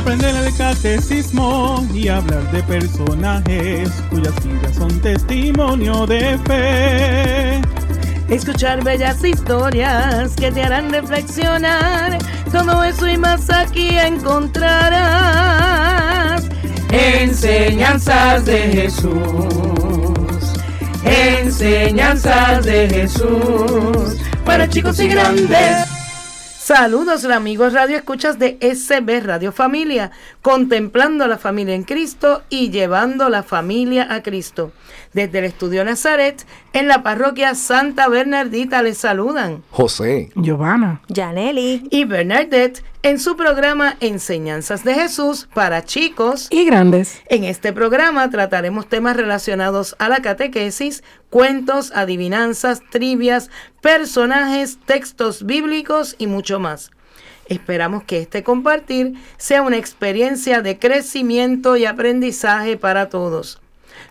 Aprender el catecismo y hablar de personajes cuyas vidas son testimonio de fe. Escuchar bellas historias que te harán reflexionar. Todo eso y más aquí encontrarás. Enseñanzas de Jesús. Enseñanzas de Jesús. Para chicos y grandes. Saludos amigos Radio Escuchas de SB Radio Familia, contemplando a la familia en Cristo y llevando la familia a Cristo. Desde el Estudio Nazaret, en la parroquia Santa Bernardita les saludan José, Giovanna, Janely y Bernadette en su programa Enseñanzas de Jesús para chicos y grandes. En este programa trataremos temas relacionados a la catequesis, cuentos, adivinanzas, trivias, personajes, textos bíblicos y mucho más. Esperamos que este compartir sea una experiencia de crecimiento y aprendizaje para todos.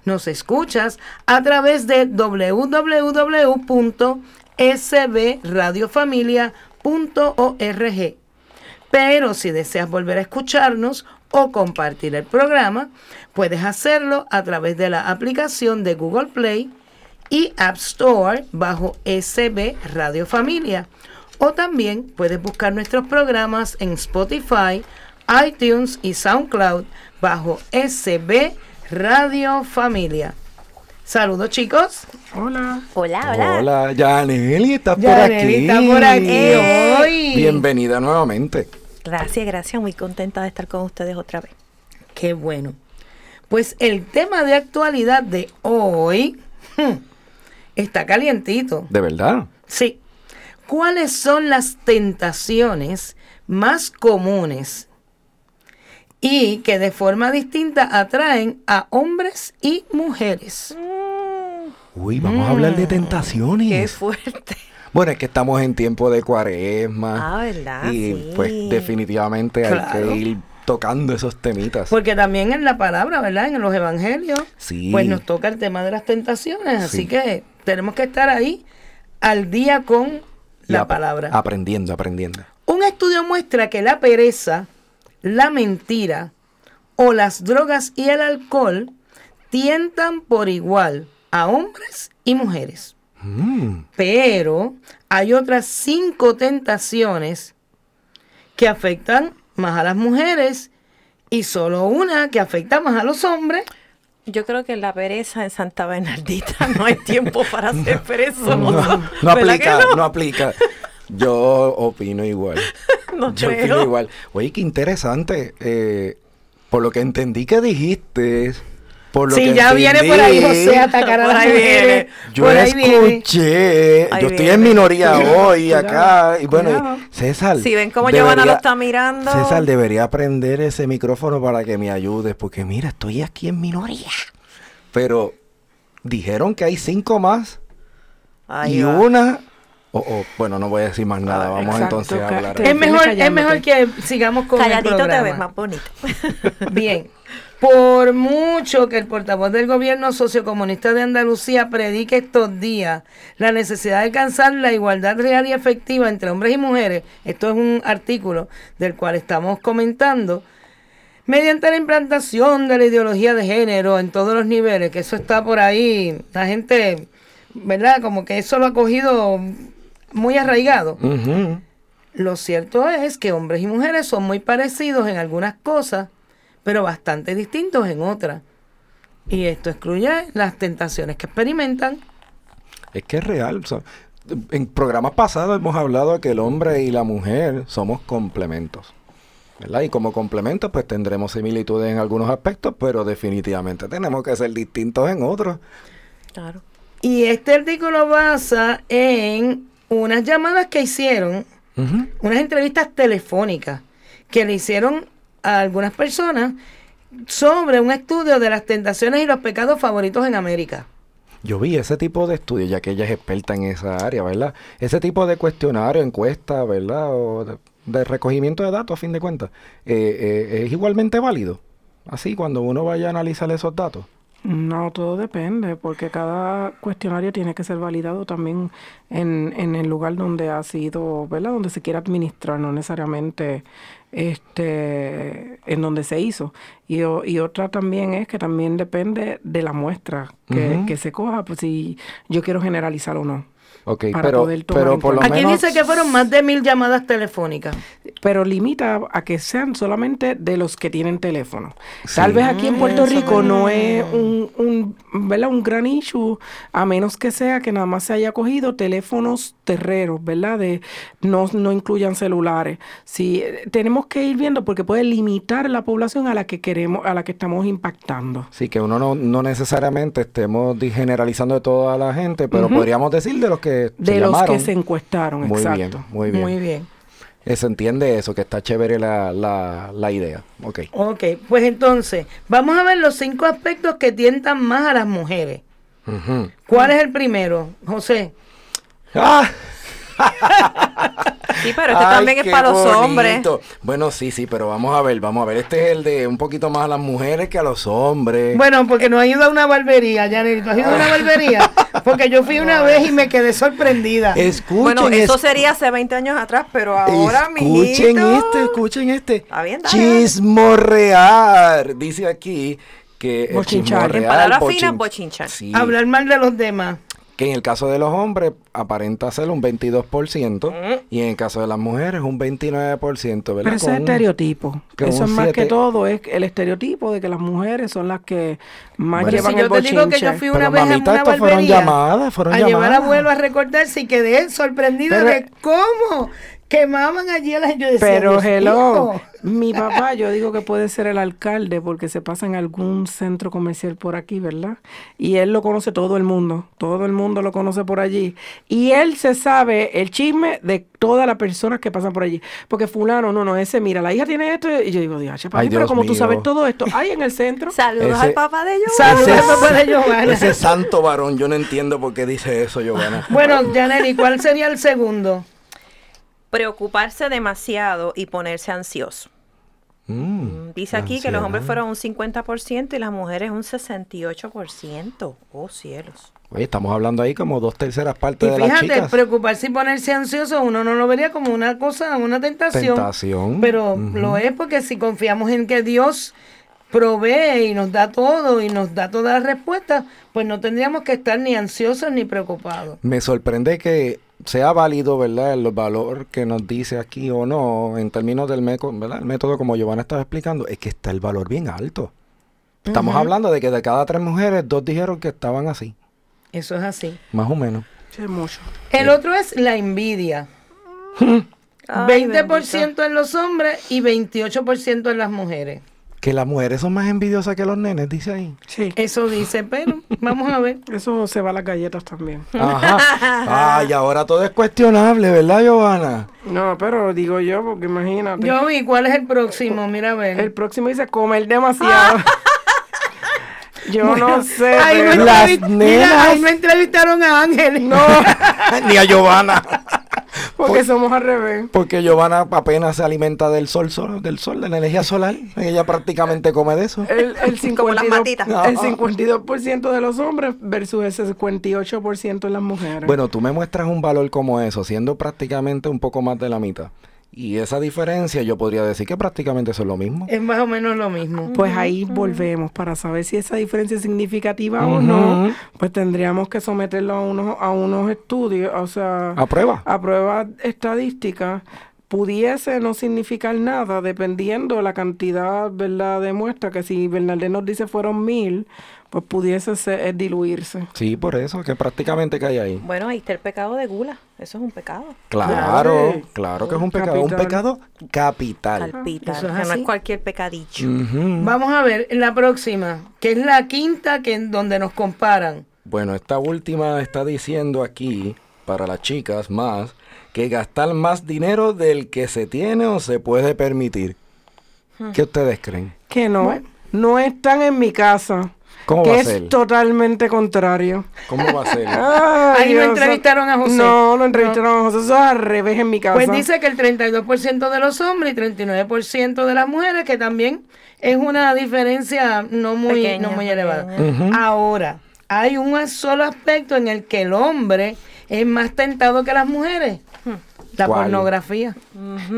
Nos escuchas a través de www.sbradiofamilia.org. Pero si deseas volver a escucharnos o compartir el programa, puedes hacerlo a través de la aplicación de Google Play y App Store bajo SB Radio Familia. O también puedes buscar nuestros programas en Spotify, iTunes y SoundCloud bajo SB Radio Familia. Saludos chicos. Hola. Hola, hola. Hola, Yaneli, estás por aquí. está por aquí Eh. hoy. Bienvenida nuevamente. Gracias, gracias. Muy contenta de estar con ustedes otra vez. Qué bueno. Pues el tema de actualidad de hoy hmm, está calientito. ¿De verdad? Sí. ¿Cuáles son las tentaciones más comunes y que de forma distinta atraen a hombres y mujeres? Uy, vamos a hablar de Qué tentaciones. fuerte. Bueno, es que estamos en tiempo de cuaresma. Ah, ¿verdad? Y Sí. pues definitivamente hay que ir tocando esos temitas. Porque también en la palabra, ¿verdad? En los evangelios, Sí. pues nos toca el tema de las tentaciones. Así Sí. que tenemos que estar ahí al día con la ap- palabra. Aprendiendo, aprendiendo. Un estudio muestra que la pereza, la mentira o las drogas y el alcohol tientan por igual a hombres y mujeres. Mm, Pero hay otras cinco tentaciones que afectan más a las mujeres y solo una que afecta más a los hombres. Yo creo que la pereza en Santa Bernardita no hay tiempo para ser perezoso. no, no ¿Verdad que aplica, no? no? aplica. Yo opino igual. No Yo creo. opino igual. Oye, qué interesante. eh, por lo que entendí que dijiste, por lo Si que ya viene por ahí José a atacar a las mujeres. viene. Yo por ahí viene. escuché, Ahí yo estoy viene. en minoría hoy Cuidado, acá, y bueno, cuidado. César. Si ven cómo Giovanna lo está mirando. César debería aprender ese micrófono para que me ayudes, porque mira, estoy aquí en minoría. Pero dijeron que hay cinco más Ahí y va. una, o o, bueno, no voy a decir más nada, Ah, vamos exacto, entonces a hablar. te- Es mejor, es mejor que sigamos con el Calladito te programa. ves más bonito. Bien, por mucho que el portavoz del gobierno sociocomunista de Andalucía predique estos días la necesidad de alcanzar la igualdad real y efectiva entre hombres y mujeres, esto es un artículo del cual estamos comentando, mediante la implantación de la ideología de género en todos los niveles, que eso está por ahí, la gente, ¿verdad? Como que eso lo ha cogido muy arraigado. Lo cierto es que hombres y mujeres son muy parecidos en algunas cosas, pero bastante distintos en otras. Y esto excluye las tentaciones que experimentan. Es que es real. o sea, en programas pasados hemos hablado de que el hombre y la mujer somos complementos. ¿verdad? Y como complementos, pues tendremos similitudes en algunos aspectos, pero definitivamente tenemos que ser distintos en otros. Claro. Y este artículo basa en unas llamadas que hicieron, unas entrevistas telefónicas que le hicieron a algunas personas sobre un estudio de las tentaciones y los pecados favoritos en América. Yo vi ese tipo de estudios, ya que ella es experta en esa área, ¿verdad? Ese tipo de cuestionario, encuesta, ¿verdad? O de, de recogimiento de datos, a fin de cuentas, eh, eh, es igualmente válido. Así, cuando uno vaya a analizar esos datos. No, todo depende, porque cada cuestionario tiene que ser validado también en, en el lugar donde ha sido, ¿verdad? Donde se quiera administrar, no necesariamente este en donde se hizo. Y, o- y otra también es que también depende de la muestra que, que se coja, pues si yo quiero generalizar o no. Ok, para pero, poder tomar pero por lo. Aquí menos... dice que fueron más de mil llamadas telefónicas. Pero limita a que sean solamente de los que tienen teléfono. Tal vez aquí en Puerto Eso Rico no es. es un, un, ¿verdad? un gran issue, a menos que sea que nada más se haya cogido teléfonos terreros, ¿verdad? De, no, no incluyan celulares. Sí, tenemos que ir viendo porque puede limitar la población a la que queremos, a la que estamos impactando. Sí, que uno no, no necesariamente estemos generalizando de toda la gente, pero podríamos decir de los que se De los llamaron. que se encuestaron, Muy exacto. bien, muy bien. Muy bien. Eh, Se entiende eso, que está chévere la, la, la idea. Ok. Ok, pues entonces, vamos a ver los cinco aspectos que tientan más a las mujeres. ¿Cuál es el primero, José? ¡Ah! Sí, pero este Ay, también es qué para los hombres. Bueno, sí, sí, pero vamos a ver, vamos a ver. Este es el de un poquito más a las mujeres que a los hombres. Bueno, porque nos ha ido a una barbería, Janet. ¿Tú has ido a una barbería? Porque yo fui una vez y me quedé sorprendida. escuchen, Bueno, eso es- sería hace 20 años atrás, pero ahora, escuchen mijito. este, escuchen este. Está bien, dale. Chismorrear. Dice aquí que Bochinchar. En palabras finas, bochinchar. Sí, Hablar mal de los demás. Que en el caso de los hombres aparenta ser un 22% Mm. y en el caso de las mujeres un 29%, ¿verdad? Pero ese Con es un- estereotipo. Eso es más que todo, es el estereotipo de que las mujeres son las que más Bueno, llevan si yo el te digo que yo fui Pero, una vez mamita, en una fueron llamadas, fueron a llevar llamadas. abuelo a recordarse y quedé sorprendida Pero- de cómo quemaban allí a la yo decía, Pero "Dios hello, mío". mi papá yo digo que puede ser el alcalde porque se pasa en algún centro comercial por aquí, ¿verdad? Y él lo conoce todo el mundo, todo el mundo lo conoce por allí. Y él se sabe el chisme de todas las personas que pasan por allí. Porque fulano, no, no, ese, mira, la hija tiene esto. Y yo digo, Dios, papi, Ay, pero Dios como tú sabes todo esto, hay en el centro. Saludos Ese- al papá de ellos. Saludos al papá de Giovanna. Ese santo varón, yo no entiendo por qué dice eso, Giovanna. Bueno, Janely, ¿cuál sería el segundo? Preocuparse demasiado y ponerse ansioso. Mm, Dice aquí que los hombres fueron un 50% y las mujeres un 68%. Oh, cielos. Oye, estamos hablando ahí como dos terceras Y partes de las fíjate, chicas. preocuparse y ponerse ansioso, uno no lo vería como una cosa, una tentación. Tentación. Pero lo es porque si confiamos en que Dios provee y nos da todo y nos da todas las respuestas, pues no tendríamos que estar ni ansiosos ni preocupados. Me sorprende que sea válido, ¿verdad? El valor que nos dice aquí o no, en términos del método, ¿verdad? El método, como Giovanna estaba explicando, es que está el valor bien alto. Estamos hablando de que de cada tres mujeres, dos dijeron que estaban así, Eso es así. más o menos. Sí, mucho. El otro es la envidia. Ay, 20% en los hombres y 28% en las mujeres. Que las mujeres son más envidiosas que los nenes, dice ahí. Sí, Eso dice, pero vamos a ver. eso se va a las galletas también. Ajá. Ay, ahora todo es cuestionable, ¿verdad, Giovanna? No, pero digo yo, porque imagínate. Yo vi cuál es el próximo, mira a ver. El próximo dice comer demasiado. yo no sé. Ahí pero- Las nenas. mira, ahí no entrevistaron a Ángel. No, Ni a Giovanna. Porque somos al revés. Porque Giovanna apenas se alimenta del sol, sol- del sol, de la energía solar. Ella prácticamente come de eso. El, el Como las 52%, matitas. el 52% de los hombres versus el 58% en las mujeres. Bueno, tú me muestras un valor como eso, siendo prácticamente un poco más de la mitad. Y esa diferencia yo podría decir que prácticamente eso es lo mismo. Es más o menos lo mismo. Pues ahí volvemos para saber si esa diferencia es significativa o no. Pues tendríamos que someterlo a unos, a unos estudios, o sea, ¿A prueba? a pruebas estadísticas. Pudiese no significar nada dependiendo la cantidad ¿verdad? de muestras, que si Bernaldez nos dice fueron mil, pues pudiese ser- eh, diluirse. Sí, por eso, que prácticamente cae ahí. Bueno, ahí está el pecado de gula. Eso es un pecado. Claro, Sí. claro que es un pecado, un Capital. pecado capital. Calpita. Eso es que no es cualquier pecadillo. Vamos a ver la próxima, que es la quinta que en donde nos comparan. Bueno, esta última está diciendo aquí, para las chicas más, que gastar más dinero del que se tiene o se puede permitir. ¿Qué ustedes creen? Que no, Bueno. no están en mi casa. ¿Cómo que va a es totalmente contrario. ¿Cómo va a ser? Ay, Ahí no entrevistaron a José. No, lo entrevistaron a José. Eso es al revés en mi casa. Pues dice que el 32% de los hombres y 39% de las mujeres, que también es una diferencia no muy, Pequeña, no muy elevada. Ahora, hay un solo aspecto en el que el hombre es más tentado que las mujeres. La ¿Cuál? pornografía.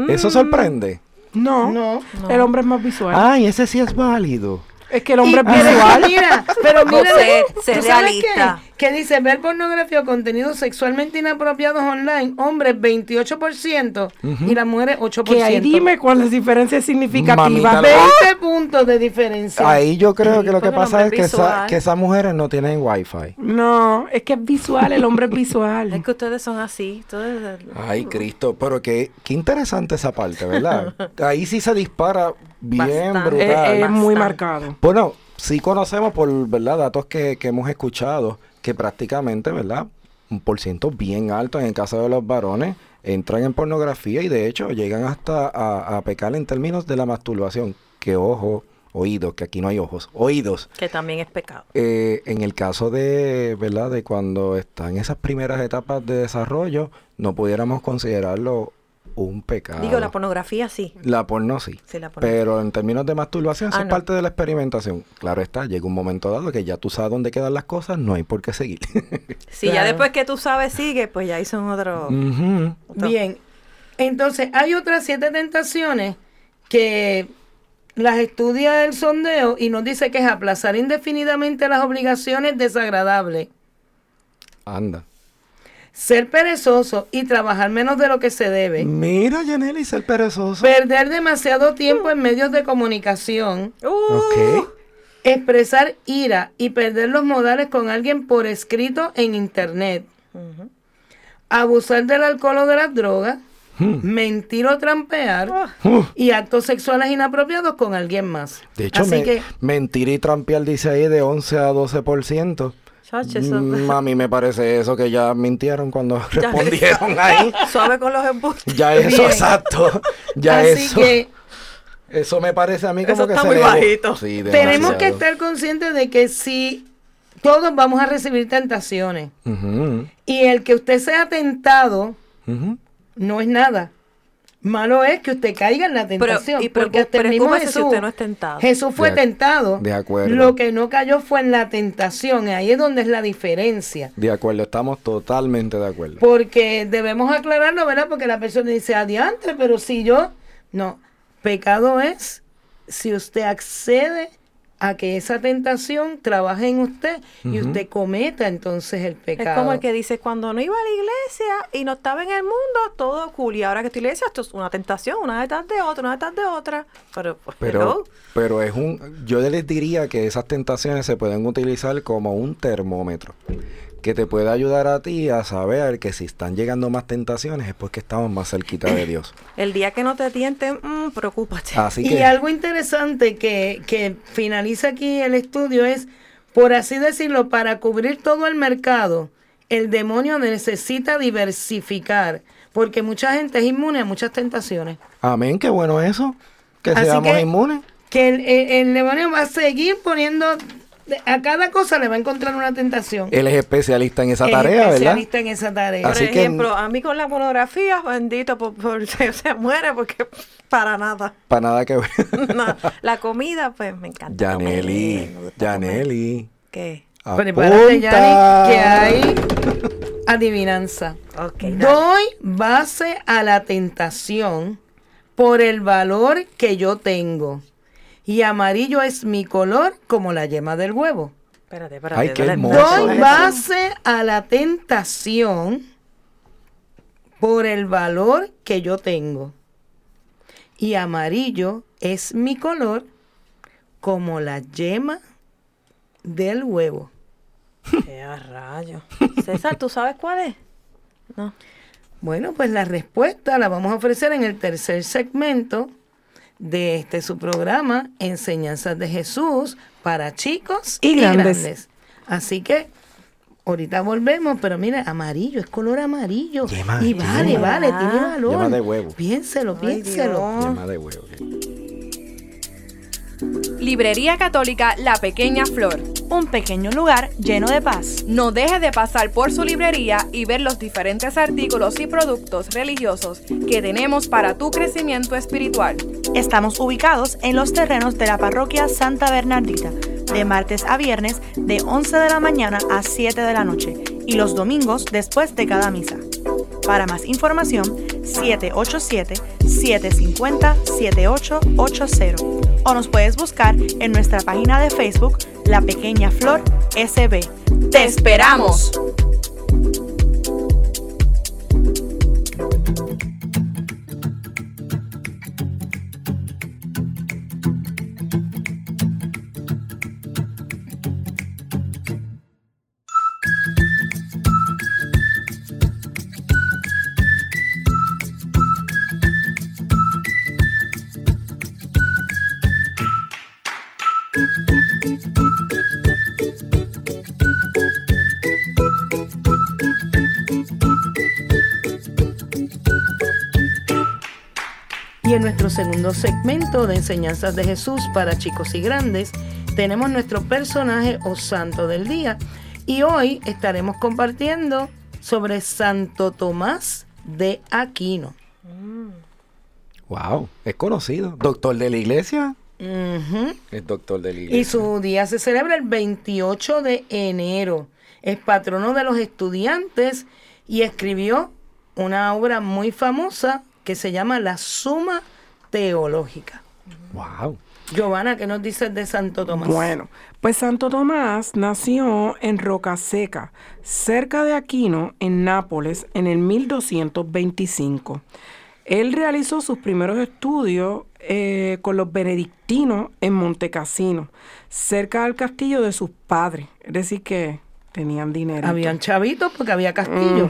¿Eso sorprende? No, No. el hombre es más visual. Ay, ese sí es válido. Es que el hombre es visual. mira, pero mira, José, ¿tú sé sabes realista. qué? Que dice ver pornografía o contenidos sexualmente inapropiados online, hombres 28% y las mujeres 8%. Que ahí dime cuáles diferencias significativas. Mamita, Ve, 20 puntos de diferencia. Ahí yo creo que lo que pasa es que, es esa- que esas mujeres no tienen wifi. No, es que es visual, el hombre es Es visual. que ustedes son así. ustedes- Ay, Cristo, pero qué, qué interesante esa parte, ¿verdad? Ahí sí se dispara bien Bastante. Es, brutal. es muy Bastante. marcado. Bueno, sí conocemos por verdad datos que, que hemos escuchado que prácticamente, ¿verdad? Un por ciento bien alto en el caso de los varones entran en pornografía y de hecho llegan hasta a, a pecar en términos de la masturbación. Que ojo, oídos, que aquí no hay ojos, oídos. Que también es pecado. Eh, en el caso de, ¿verdad? De cuando están esas primeras etapas de desarrollo, no pudiéramos considerarlo un pecado. Digo, la pornografía sí. La porno sí. Sí, la porno. Pero en términos de masturbación, eso Ah, es parte de la experimentación. Claro está, llega un momento dado que ya tú sabes dónde quedan las cosas, no hay por qué seguir. Si ya después que tú sabes sigue, pues ya ahí son otros. Ujú. otros- Bien, entonces hay otras siete tentaciones que las estudia el sondeo y nos dice que es aplazar indefinidamente las obligaciones desagradables, Anda. Ser perezoso y trabajar menos de lo que se debe, Mira, Yaneli, ser perezoso. perder demasiado tiempo en medios de comunicación, Uh, Ok. expresar ira y perder los modales con alguien por escrito en internet, abusar del alcohol o de las drogas, Hmm. mentir o trampear Uh, y actos sexuales inapropiados con alguien más. de hecho, Así me- que mentir y trampear dice ahí de 11 a 12%. Mm, a mí me parece eso que ya mintieron cuando Ya respondieron ahí. Suave con los embustes. Ya eso, Bien. exacto. Ya Así eso. que Eso me parece a mí como Eso que está se muy bajito. Sí, tenemos que estar conscientes de que si todos vamos a recibir tentaciones y el que usted sea tentado no es nada. Malo es que usted caiga en la tentación. y porque hasta el mismo preocúpese si Jesús, usted no es tentado. Jesús fue De tentado. de acuerdo. Lo que no cayó fue en la tentación. Ahí es donde es la diferencia. De acuerdo, estamos totalmente de acuerdo. Porque debemos aclararlo, ¿verdad? Porque la persona dice, adiante, pero si yo... No, pecado es si usted accede a que esa tentación trabaje en usted y usted cometa entonces el pecado. Es como el que dice, cuando no iba a la iglesia y no estaba en el mundo, todo cool. Y ahora que estoy en la iglesia, esto es una tentación, una detrás de otra, una detrás de otra. Pero, pues, Pero, hello. pero es un, yo les diría que esas tentaciones se pueden utilizar como un termómetro que te puede ayudar a ti a saber que si están llegando más tentaciones es porque estamos más cerquita de Dios. el día que no te tienten, mm, preocúpate. Así y que algo interesante que, que finaliza aquí el estudio es, por así decirlo, para cubrir todo el mercado, el demonio necesita diversificar, porque mucha gente es inmune a muchas tentaciones. amén, qué bueno eso, que Así seamos que- inmunes. Que el, el- el demonio va a seguir poniendo, a cada cosa le va a encontrar una tentación. Él es especialista en esa Es tarea, ¿verdad? especialista en esa tarea. Por que- ejemplo, a mí con la pornografía, bendito, por, por- se, se muere porque para nada. Para nada que ver. No, la comida, pues me encanta. comer. Yaneli. ¿Qué? Prepárate. Yanni, que hay adivinanza. Ok, dale. Doy base a la tentación por el valor que yo tengo. Y amarillo es mi color como la yema del huevo. Espérate, espérate. Ay, qué hermoso. Doy base a la tentación por el valor que yo tengo. Y amarillo es mi color como la yema del huevo. ¡Qué rayo! César, ¿tú sabes cuál es? No. Bueno, pues la respuesta la vamos a ofrecer en el tercer segmento de este su programa, Enseñanzas de Jesús para chicos y, Y grandes. grandes. Así que ahorita volvemos, pero mira, amarillo, es color amarillo. Yema, y yema. vale, vale, tiene valor. Yema de huevo. Piénselo, piénselo. Dios. Yema de huevo. Librería Católica La Pequeña Flor. Un pequeño lugar lleno de paz. No deje de pasar por su librería y ver los diferentes artículos y productos religiosos que tenemos para tu crecimiento espiritual. Estamos ubicados en los terrenos de la parroquia Santa Bernardita, de martes a viernes de 11 de la mañana a 7 de la noche y los domingos después de cada misa. Para más información, 787-750-7880 o nos puedes buscar en nuestra página de Facebook La Pequeña Flor SB. ¡Te esperamos! Segundo segmento de enseñanzas de Jesús para chicos y grandes, tenemos nuestro personaje o santo del día. Y hoy estaremos compartiendo sobre Santo Tomás de Aquino. Wow, es conocido. Doctor de la iglesia. Es doctor de la iglesia. Y su día se celebra el 28 de enero. Es patrono de los estudiantes y escribió una obra muy famosa que se llama La Suma Teológica. Wow. Giovanna, ¿qué nos dices de Santo Tomás? Bueno, pues Santo Tomás nació en Rocaseca, cerca de Aquino, en Nápoles, en el 1225. Él realizó sus primeros estudios eh, con los benedictinos en Montecassino, cerca del castillo de sus padres. Es decir, que tenían dinero. Habían chavitos porque había castillo.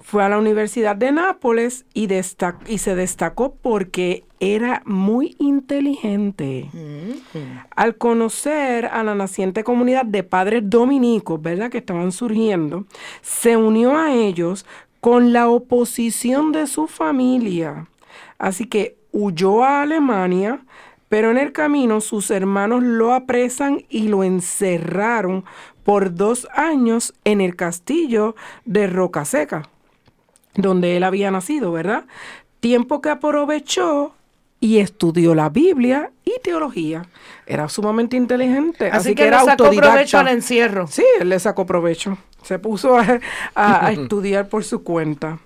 Fue a la Universidad de Nápoles y, y se destacó porque era muy inteligente. Al conocer a la naciente comunidad de padres dominicos, ¿verdad? Que estaban surgiendo, se unió a ellos con la oposición de su familia. Así que huyó a Alemania, pero en el camino sus hermanos lo apresan y lo encerraron por dos años en el castillo de Rocaseca, donde él había nacido, ¿verdad? Tiempo que aprovechó y estudió la Biblia y teología. Era sumamente inteligente, Así, así, que, era le sacó provecho autodidacta. al encierro. Sí, él le sacó provecho. Se puso a, a- a estudiar por su cuenta.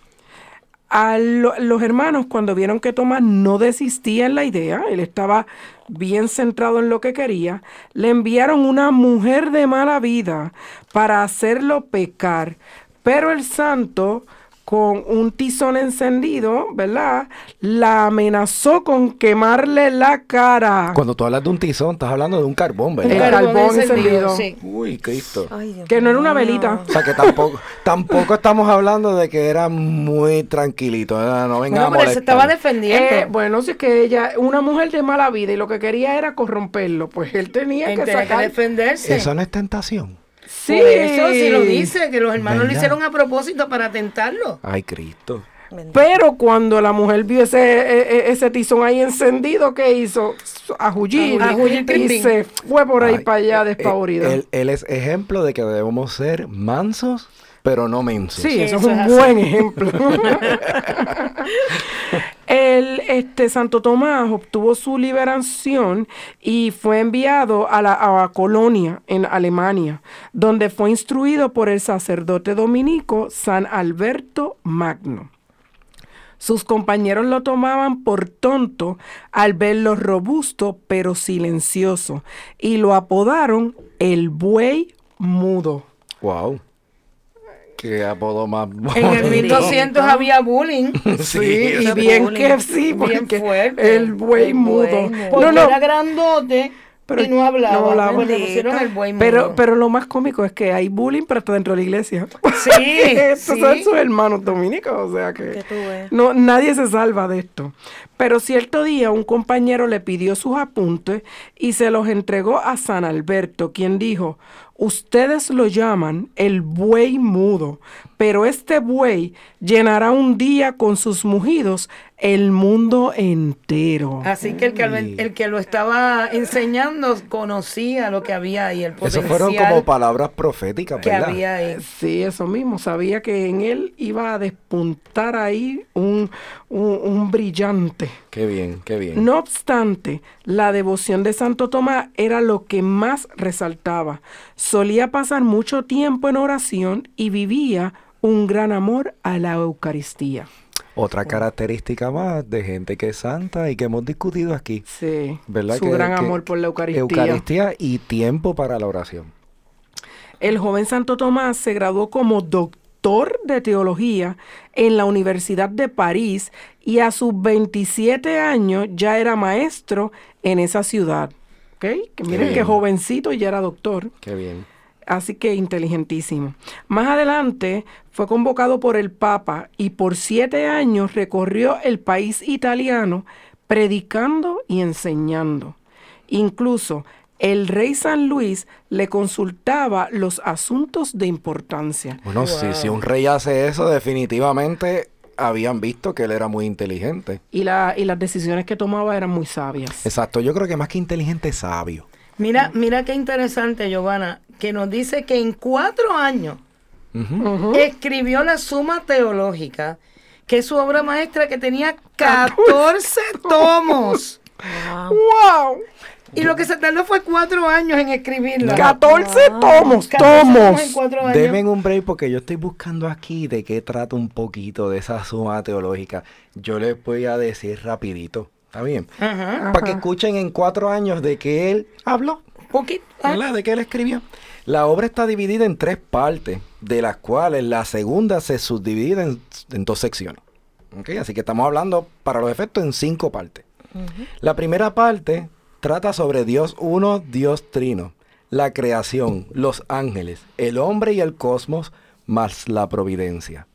A lo- los hermanos, cuando vieron que Tomás no desistía en la idea, él estaba bien centrado en lo que quería, le enviaron una mujer de mala vida para hacerlo pecar. Pero el santo, con un tizón encendido, ¿verdad? La amenazó con quemarle la cara. Cuando tú hablas de un tizón, estás hablando de un carbón, El ¿verdad? carbón encendido. sí. Uy, Cristo. Ay, Que no era una velita. O sea que tampoco, tampoco estamos hablando de que era muy tranquilito. ¿verdad? No venga Bueno, pero se estaba defendiendo. Eh, bueno, si es que ella, una mujer de mala vida y lo que quería era corromperlo, pues él tenía Él que tenía que sacar. defenderse. Eso no es tentación. Sí, Por eso sí lo dice, que los hermanos lo hicieron a propósito para tentarlo. Ay, Cristo. Pero cuando la mujer vio ese, e- e- ese tizón ahí encendido, ¿qué hizo? A huir. A pim, y se fue por ahí Ay, para allá eh, despavorido. Él, él es ejemplo de que debemos ser mansos, pero no mensos. Sí, eso, Eso es un es buen ejemplo. El este, Santo Tomás obtuvo su liberación y fue enviado a la, a colonia en Alemania, donde fue instruido por el sacerdote dominico San Alberto Magno. Sus compañeros lo tomaban por tonto al verlo robusto pero silencioso y lo apodaron el buey mudo. Wow. Qué apodo más En el bonito. 1200 había bullying. Sí, Sí, y bien bullying. que sí, Bien porque fuerte. el buey mudo. Porque No, no, era grandote Pero y no hablaba. no hablaba. Pues le pusieron el buey pero, mudo. pero lo más cómico es que hay bullying, pero está dentro de la iglesia. Sí, Estos sí. son sus hermanos dominicos, o sea que Que tú ves. no, nadie se salva de esto. Pero cierto día un compañero le pidió sus apuntes y se los entregó a San Alberto, quien dijo, ustedes lo llaman el buey mudo, pero este buey llenará un día con sus mugidos el mundo entero. Así que el que, lo, el que lo estaba enseñando conocía lo que había ahí, el Esos potencial fueron como palabras proféticas, que ¿verdad? había ahí. Sí, eso mismo. Sabía que en él iba a despuntar ahí un, un- un brillante. Qué bien, qué bien. No obstante, la devoción de Santo Tomás era lo que más resaltaba. Solía pasar mucho tiempo en oración y vivía un gran amor a la Eucaristía. Otra característica más de gente que es santa y que hemos discutido aquí. Sí. ¿Verdad? Su Que- gran que- amor por la Eucaristía. Eucaristía y tiempo para la oración. El joven Santo Tomás se graduó como doctor de teología en la Universidad de París y a sus 27 años ya era maestro en esa ciudad. ¿Ok? Que miren que jovencito y ya era doctor. Qué bien. Así que inteligentísimo. Más adelante fue convocado por el Papa y por siete años recorrió el país italiano predicando y enseñando. Incluso el rey San Luis le consultaba los asuntos de importancia. Bueno, si, si un rey hace eso, definitivamente habían visto que él era muy inteligente. Y, la, y las decisiones que tomaba eran muy sabias. Exacto, yo creo que más que inteligente, sabio. Mira, mira qué interesante, Giovanna, que nos dice que en cuatro años escribió la Suma Teológica, que es su obra maestra que tenía 14 tomos. ¡Wow! Y lo que se tardó fue cuatro años en escribirla. 14 tomos, 14 tomos. en cuatro años. Denme un break porque yo estoy buscando aquí de qué trata un poquito de esa suma teológica. Yo les voy a decir rapidito. ¿Está bien? Ajá. Para que escuchen en cuatro años de que él habló. Poquito. ah, ¿verdad? De que él escribió. La obra está dividida en tres partes, de las cuales la segunda se subdivide en, en dos secciones. ¿Ok? Así que estamos hablando, para los efectos, en cinco partes. La primera parte trata sobre Dios uno, Dios trino, la creación, los ángeles, el hombre y el cosmos, más la providencia.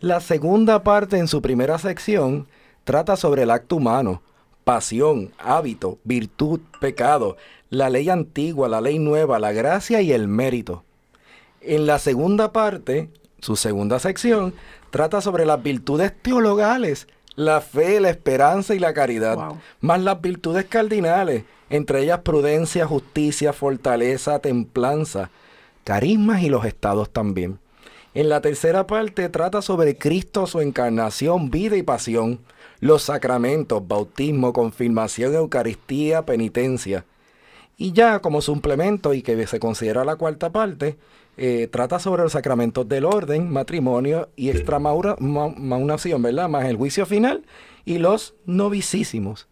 La segunda parte, en su primera sección, trata sobre el acto humano, pasión, hábito, virtud, pecado, la ley antigua, la ley nueva, la gracia y el mérito. En la segunda parte, su segunda sección, trata sobre las virtudes teologales, la fe, la esperanza y la caridad, Wow. más las virtudes cardinales, entre ellas prudencia, justicia, fortaleza, templanza, carismas y los estados también. En la tercera parte trata sobre Cristo, su encarnación, vida y pasión, los sacramentos, bautismo, confirmación, Eucaristía, penitencia. Y ya como suplemento y que se considera la cuarta parte, eh, trata sobre los sacramentos del orden, matrimonio y extramaunación, ¿verdad? Más el juicio final y los novicísimos.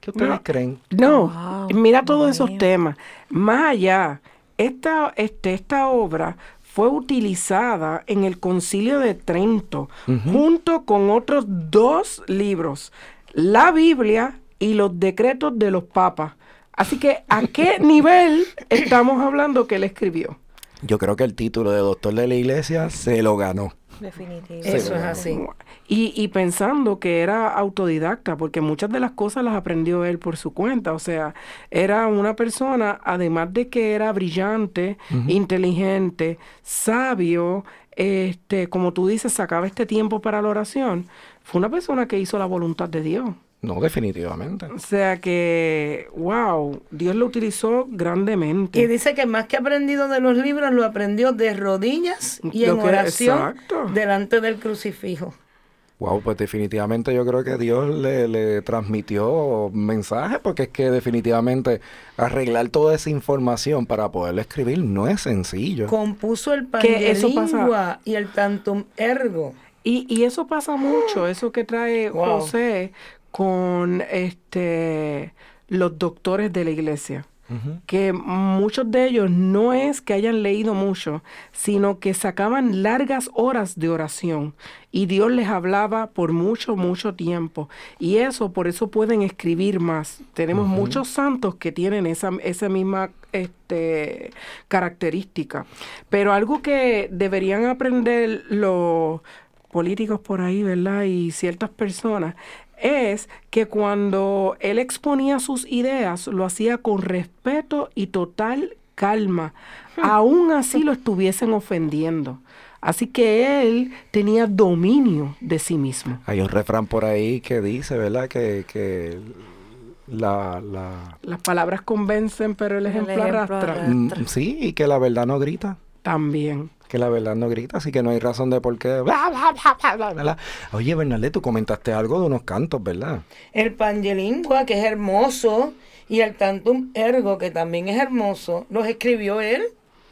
¿Qué ustedes No. creen? No, Wow, mira todos esos temas. Más allá, esta, este, esta obra fue utilizada en el Concilio de Trento junto con otros dos libros, la Biblia y los decretos de los papas. Así que, ¿a qué nivel estamos hablando que él escribió? Yo creo que el título de doctor de la iglesia se lo ganó. Definitivo. Eso es así. Y, y pensando que era autodidacta, porque muchas de las cosas las aprendió él por su cuenta. O sea, era una persona, además de que era brillante, inteligente, sabio, este, como tú dices, sacaba este tiempo para la oración. Fue una persona que hizo la voluntad de Dios. No, definitivamente. O sea que, wow, Dios lo utilizó grandemente. Y dice que más que aprendido de los libros, lo aprendió de rodillas y Lo en que- oración exacto. delante del crucifijo. Wow, pues definitivamente yo creo que Dios le, le transmitió mensajes, porque es que definitivamente arreglar toda esa información para poderlo escribir no es sencillo. Compuso el Pangelingua y el Tantum Ergo. Y, y eso pasa mucho, eso que trae Wow. José con este los doctores de la iglesia. Que muchos de ellos no es que hayan leído mucho, sino que sacaban largas horas de oración y Dios les hablaba por mucho, mucho tiempo. Y eso, por eso pueden escribir más. Tenemos muchos santos que tienen esa, esa misma este, característica. Pero algo que deberían aprender los políticos por ahí, ¿verdad? Y ciertas personas, es que cuando él exponía sus ideas, lo hacía con respeto y total calma, aún así lo estuviesen ofendiendo. Así que él tenía dominio de sí mismo. Hay un refrán por ahí que dice, ¿verdad? Que, que la, la... Las palabras convencen, pero el ejemplo ejemplo arrastra. arrastra. Mm, sí, y que la verdad no grita. También. Que la verdad no grita, así que no hay razón de por qué. bla, bla, bla, bla, bla, ¿verdad? Oye, Bernalé, tú comentaste algo de unos cantos, ¿verdad? El Pangelingua, que es hermoso, y el Tantum Ergo, que también es hermoso, los escribió él.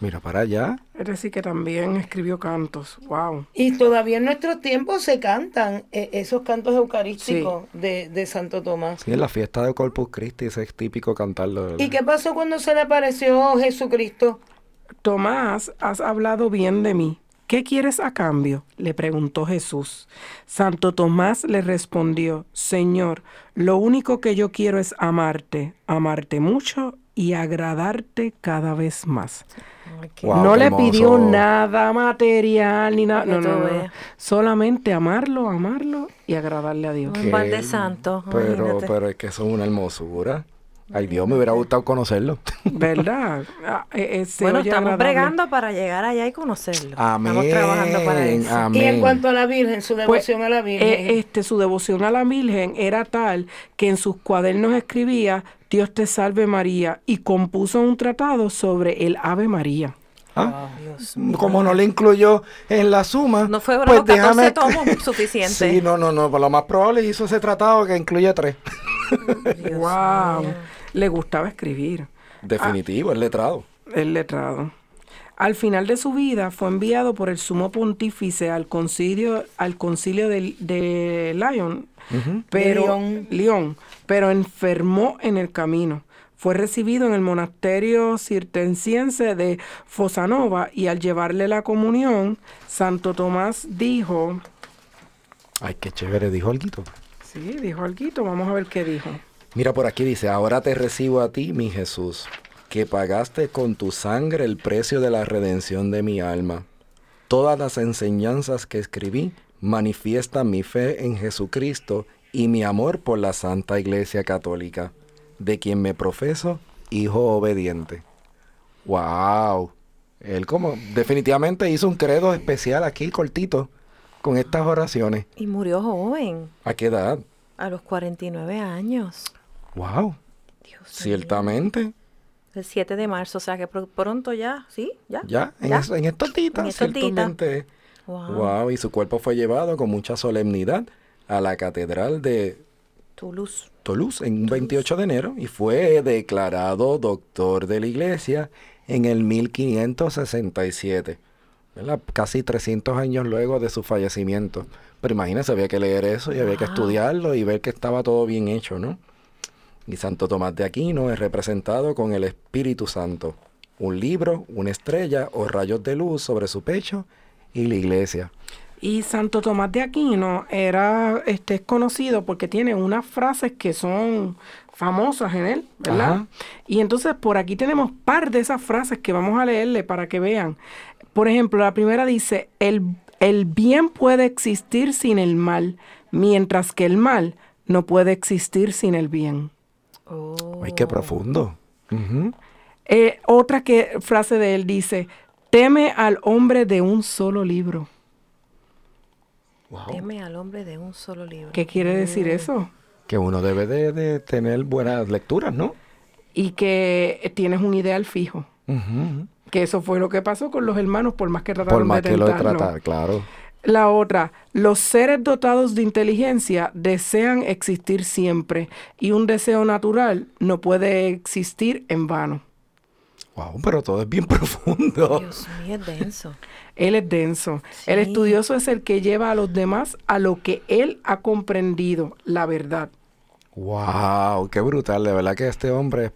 Mira para allá. Es decir, que también escribió cantos. Wow. Y todavía en nuestros tiempos se cantan eh, esos cantos eucarísticos de, de Santo Tomás. Sí, en la fiesta de Corpus Christi ese es típico cantarlo. ¿verdad? ¿Y qué pasó cuando se le apareció Jesucristo? Tomás, has hablado bien de mí. ¿Qué quieres a cambio? le preguntó Jesús. Santo Tomás le respondió, Señor, lo único que yo quiero es amarte, amarte mucho y agradarte cada vez más. Wow, no le pidió nada material ni nada. No, no, no. Solamente amarlo, amarlo y agradarle a Dios. Un balde santo, Pero, imagínate. pero es que eso es una hermosura. Ay Dios, me hubiera gustado conocerlo. ¿Verdad? Ah, eh, eh, se Bueno, estamos bregando para llegar allá y conocerlo. Amén. Estamos trabajando para eso. Amén. Y en cuanto a la Virgen, su Pues, devoción a la Virgen. eh, este, su devoción a la Virgen era tal que en sus cuadernos escribía Dios te salve María y compuso un tratado sobre el Ave María. Ah, Dios Como no le incluyó en la suma, No fue pues los 14 déjame... tomos suficiente. Sí, no, no, no. Por lo más probable hizo ese tratado que incluye tres. Dios wow. mío. Le gustaba escribir. Definitivo, el letrado. El letrado. Al final de su vida fue enviado por el sumo pontífice al concilio, al concilio de, de Lyon, pero, pero enfermó en el camino. Fue recibido en el monasterio cirtensiense de Fosanova y al llevarle la comunión, Santo Tomás dijo, Ay, qué chévere, dijo Alguito. sí, dijo algo, vamos a ver qué dijo. Mira por aquí dice, ahora te recibo a ti, mi Jesús, que pagaste con tu sangre el precio de la redención de mi alma. Todas las enseñanzas que escribí manifiestan mi fe en Jesucristo y mi amor por la Santa Iglesia Católica, de quien me profeso hijo obediente. ¡Wow! Él como definitivamente hizo un credo especial aquí, cortito, con estas oraciones. Y murió joven, ¿A qué edad? a los 49 años. ¡Wow! Dios. Ciertamente. El 7 de marzo, o sea que pr- pronto ya, ¿sí? ¿Ya? Ya, en, ¿Ya? eso- en estos días, En estos días. ciertamente. Wow. Wow, y su cuerpo fue llevado con mucha solemnidad a la catedral de Toulouse. Toulouse en un 28 de enero y fue declarado doctor de la iglesia en el 1567. ¿verdad? Casi 300 años luego de su fallecimiento. Pero imagínense, había que leer eso y había que estudiarlo y ver que estaba todo bien hecho, ¿no? Y Santo Tomás de Aquino es representado con el Espíritu Santo, un libro, una estrella o rayos de luz sobre su pecho y la iglesia. Y Santo Tomás de Aquino era este es conocido porque tiene unas frases que son famosas en él, ¿verdad? Ajá. Y entonces por aquí tenemos par de esas frases que vamos a leerle para que vean. Por ejemplo, la primera dice, el, el bien puede existir sin el mal, mientras que el mal no puede existir sin el bien. Oh. ¡Ay, qué profundo! Ujú. Eh, otra que, frase de él dice, teme al hombre de un solo libro. Teme al hombre de un solo libro. ¿Qué quiere decir eso? Que uno debe de, de tener buenas lecturas, ¿no? y que tienes un ideal fijo. Que eso fue lo que pasó con los hermanos, por más que trataron Por más de que lo tratar, claro. La otra, los seres dotados de inteligencia desean existir siempre y un deseo natural no puede existir en vano. Wow, pero todo es bien profundo. Dios mío, es denso. Él es denso. El estudioso es el que lleva a los demás a lo que él ha comprendido, la verdad. Wow, qué brutal. De verdad que este hombre es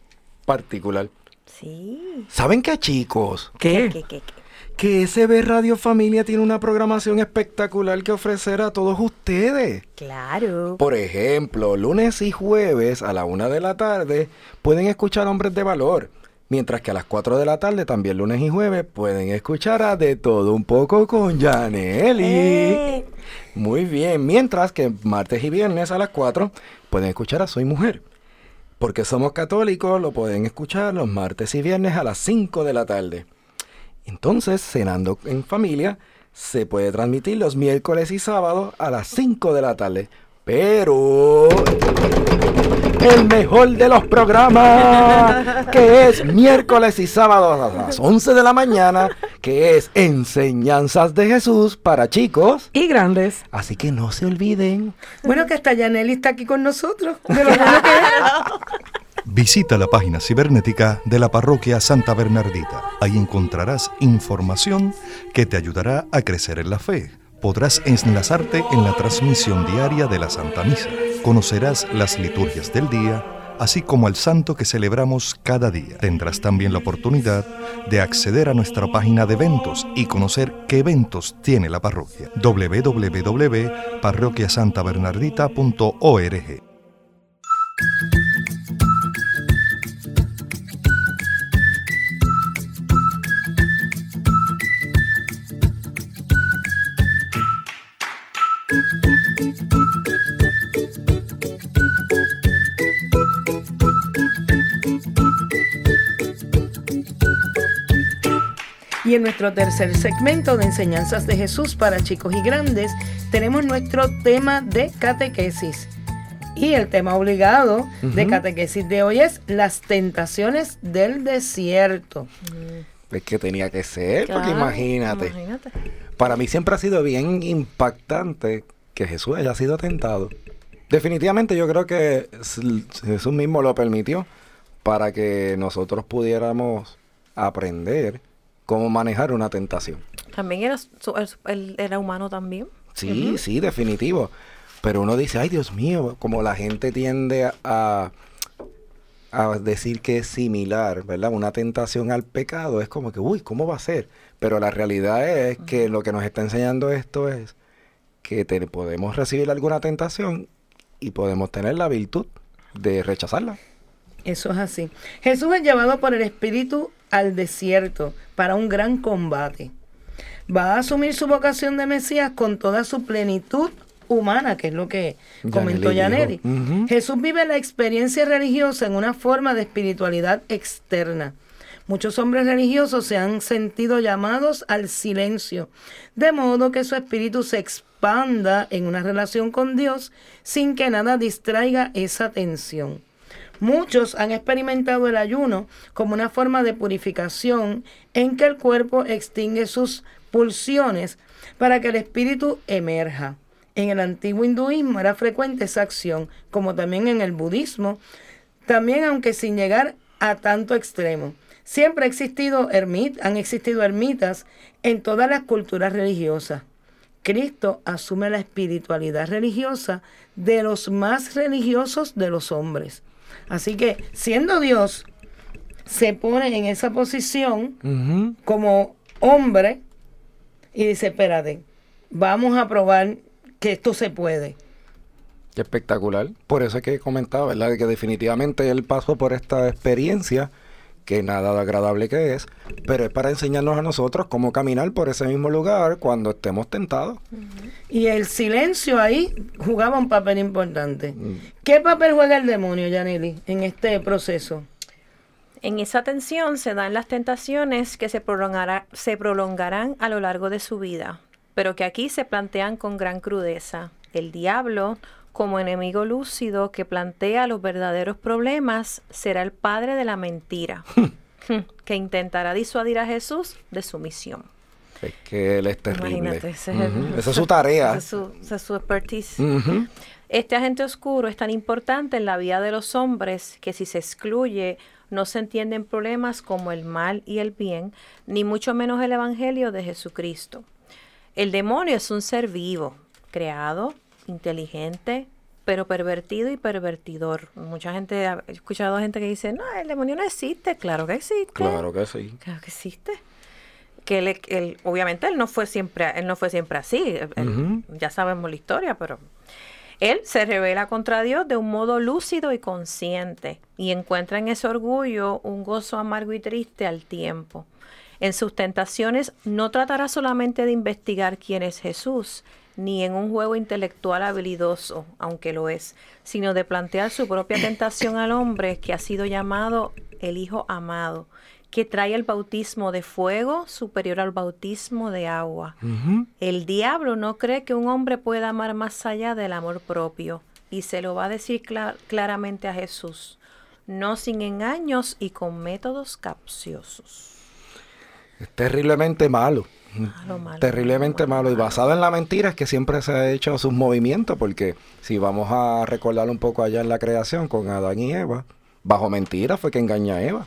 particular. Sí. ¿Saben qué, chicos? ¿Qué? ¿Qué, qué, qué? Que SB Radio Familia tiene una programación espectacular que ofrecer a todos ustedes. Claro. Por ejemplo, lunes y jueves a la una de la tarde pueden escuchar Hombres de Valor. Mientras que a las 4 de la tarde, también lunes y jueves, pueden escuchar a De Todo Un Poco con Janelli. Eh. Muy bien. Mientras que martes y viernes a las 4 pueden escuchar a Soy Mujer. Porque somos católicos, lo pueden escuchar los martes y viernes a las 5 de la tarde. Entonces, cenando en familia, se puede transmitir los miércoles y sábados a las 5 de la tarde. Pero el mejor de los programas, que es miércoles y sábados a las 11 de la mañana, que es Enseñanzas de Jesús para chicos. Y grandes. Así que no se olviden. Bueno, que hasta Yaneli está aquí con nosotros. De lo bueno que es. Visita la página cibernética de la parroquia Santa Bernardita. Ahí encontrarás información que te ayudará a crecer en la fe. Podrás enlazarte en la transmisión diaria de la Santa Misa. Conocerás las liturgias del día, así como al santo que celebramos cada día. Tendrás también la oportunidad de acceder a nuestra página de eventos y conocer qué eventos tiene la parroquia. www.parroquiasantabernardita.org nuestro tercer segmento de enseñanzas de Jesús para chicos y grandes, tenemos nuestro tema de catequesis. Y el tema obligado de catequesis de hoy es las tentaciones del desierto. Es que tenía que ser, porque imagínate. imagínate. Para mí siempre ha sido bien impactante que Jesús haya sido tentado. Definitivamente yo creo que Jesús mismo lo permitió para que nosotros pudiéramos aprender cómo manejar una tentación. También era, él era humano también. Sí, sí, definitivo. Pero uno dice, ay Dios mío, como la gente tiende a, a decir que es similar, ¿verdad? Una tentación al pecado, es como que, uy, ¿cómo va a ser? Pero la realidad es que lo que nos está enseñando esto es que te- podemos recibir alguna tentación y podemos tener la virtud de rechazarla. Eso es así. Jesús es llevado por el Espíritu al desierto para un gran combate. Va a asumir su vocación de Mesías con toda su plenitud humana, que es lo que comentó Yaneri. Jesús vive la experiencia religiosa en una forma de espiritualidad externa. Muchos hombres religiosos se han sentido llamados al silencio, de modo que su espíritu se expanda en una relación con Dios sin que nada distraiga esa atención. Muchos han experimentado el ayuno como una forma de purificación en que el cuerpo extingue sus pulsiones para que el espíritu emerja. En el antiguo hinduismo era frecuente esa acción, como también en el budismo, también aunque sin llegar a tanto extremo. Siempre ha existido ermit- han existido ermitas en todas las culturas religiosas. Cristo asume la espiritualidad religiosa de los más religiosos de los hombres. Así que, siendo Dios, se pone en esa posición como hombre y dice, espérate, vamos a probar que esto se puede. Qué espectacular. Por eso es que comentaba, ¿verdad? Que definitivamente él pasó por esta experiencia, que nada de agradable que es, pero es para enseñarnos a nosotros cómo caminar por ese mismo lugar cuando estemos tentados. Y el silencio ahí jugaba un papel importante. ¿Qué papel juega el demonio, Yaneli, en este proceso? En esa tensión se dan las tentaciones que se, prolongará- se prolongarán a lo largo de su vida, pero que aquí se plantean con gran crudeza. El diablo, como enemigo lúcido que plantea los verdaderos problemas, será el padre de la mentira, que intentará disuadir a Jesús de su misión. Es que él es terrible. Imagínate, ese es el- Ujú. Esa es su tarea. Esa es su, esa es su expertise. Este agente oscuro es tan importante en la vida de los hombres que si se excluye no se entienden problemas como el mal y el bien, ni mucho menos el Evangelio de Jesucristo. El demonio es un ser vivo, creado, inteligente, pero pervertido y pervertidor. Mucha gente, he escuchado gente que dice, no, el demonio no existe. Claro que existe. Claro que sí. Claro que existe. Que él, él- obviamente él no fue siempre, él no fue siempre así. Él- Ya sabemos la historia, pero él se revela contra Dios de un modo lúcido y consciente y encuentra en ese orgullo un gozo amargo y triste al tiempo. En sus tentaciones no tratará solamente de investigar quién es Jesús, ni en un juego intelectual habilidoso, aunque lo es, sino de plantear su propia tentación al hombre que ha sido llamado el Hijo amado, que trae el bautismo de fuego superior al bautismo de agua. El diablo no cree que un hombre pueda amar más allá del amor propio y se lo va a decir cla- claramente a Jesús, no sin engaños y con métodos capciosos. Es terriblemente malo. Malo, malo, terriblemente malo, malo. Y basado en la mentira es que siempre se ha hecho sus movimientos, porque si vamos a recordar un poco allá en la creación con Adán y Eva, bajo mentira fue que engaña a Eva.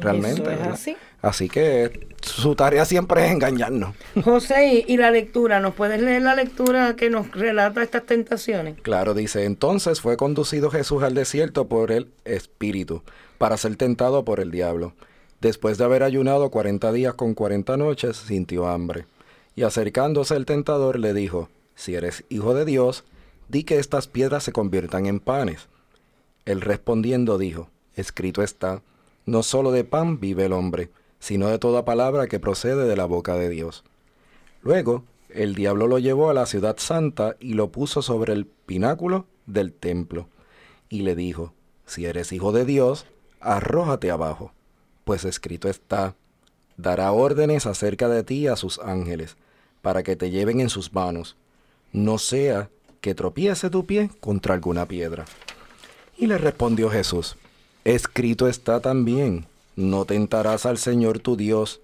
Realmente. Es ¿verdad? así. Así que su tarea siempre es engañarnos. José, y la lectura, ¿nos puedes leer la lectura que nos relata estas tentaciones? Claro, dice, entonces fue conducido Jesús al desierto por el Espíritu, para ser tentado por el diablo. Después de haber ayunado cuarenta días con cuarenta noches, sintió hambre. Y acercándose el tentador le dijo, si eres hijo de Dios, di que estas piedras se conviertan en panes. Él respondiendo dijo, escrito está, no solo de pan vive el hombre, sino de toda palabra que procede de la boca de Dios. Luego, el diablo lo llevó a la ciudad santa y lo puso sobre el pináculo del templo, y le dijo, si eres hijo de Dios, arrójate abajo, pues escrito está, dará órdenes acerca de ti a sus ángeles, para que te lleven en sus manos, no sea que tropiece tu pie contra alguna piedra. Y le respondió Jesús, escrito está también, no tentarás al Señor tu Dios.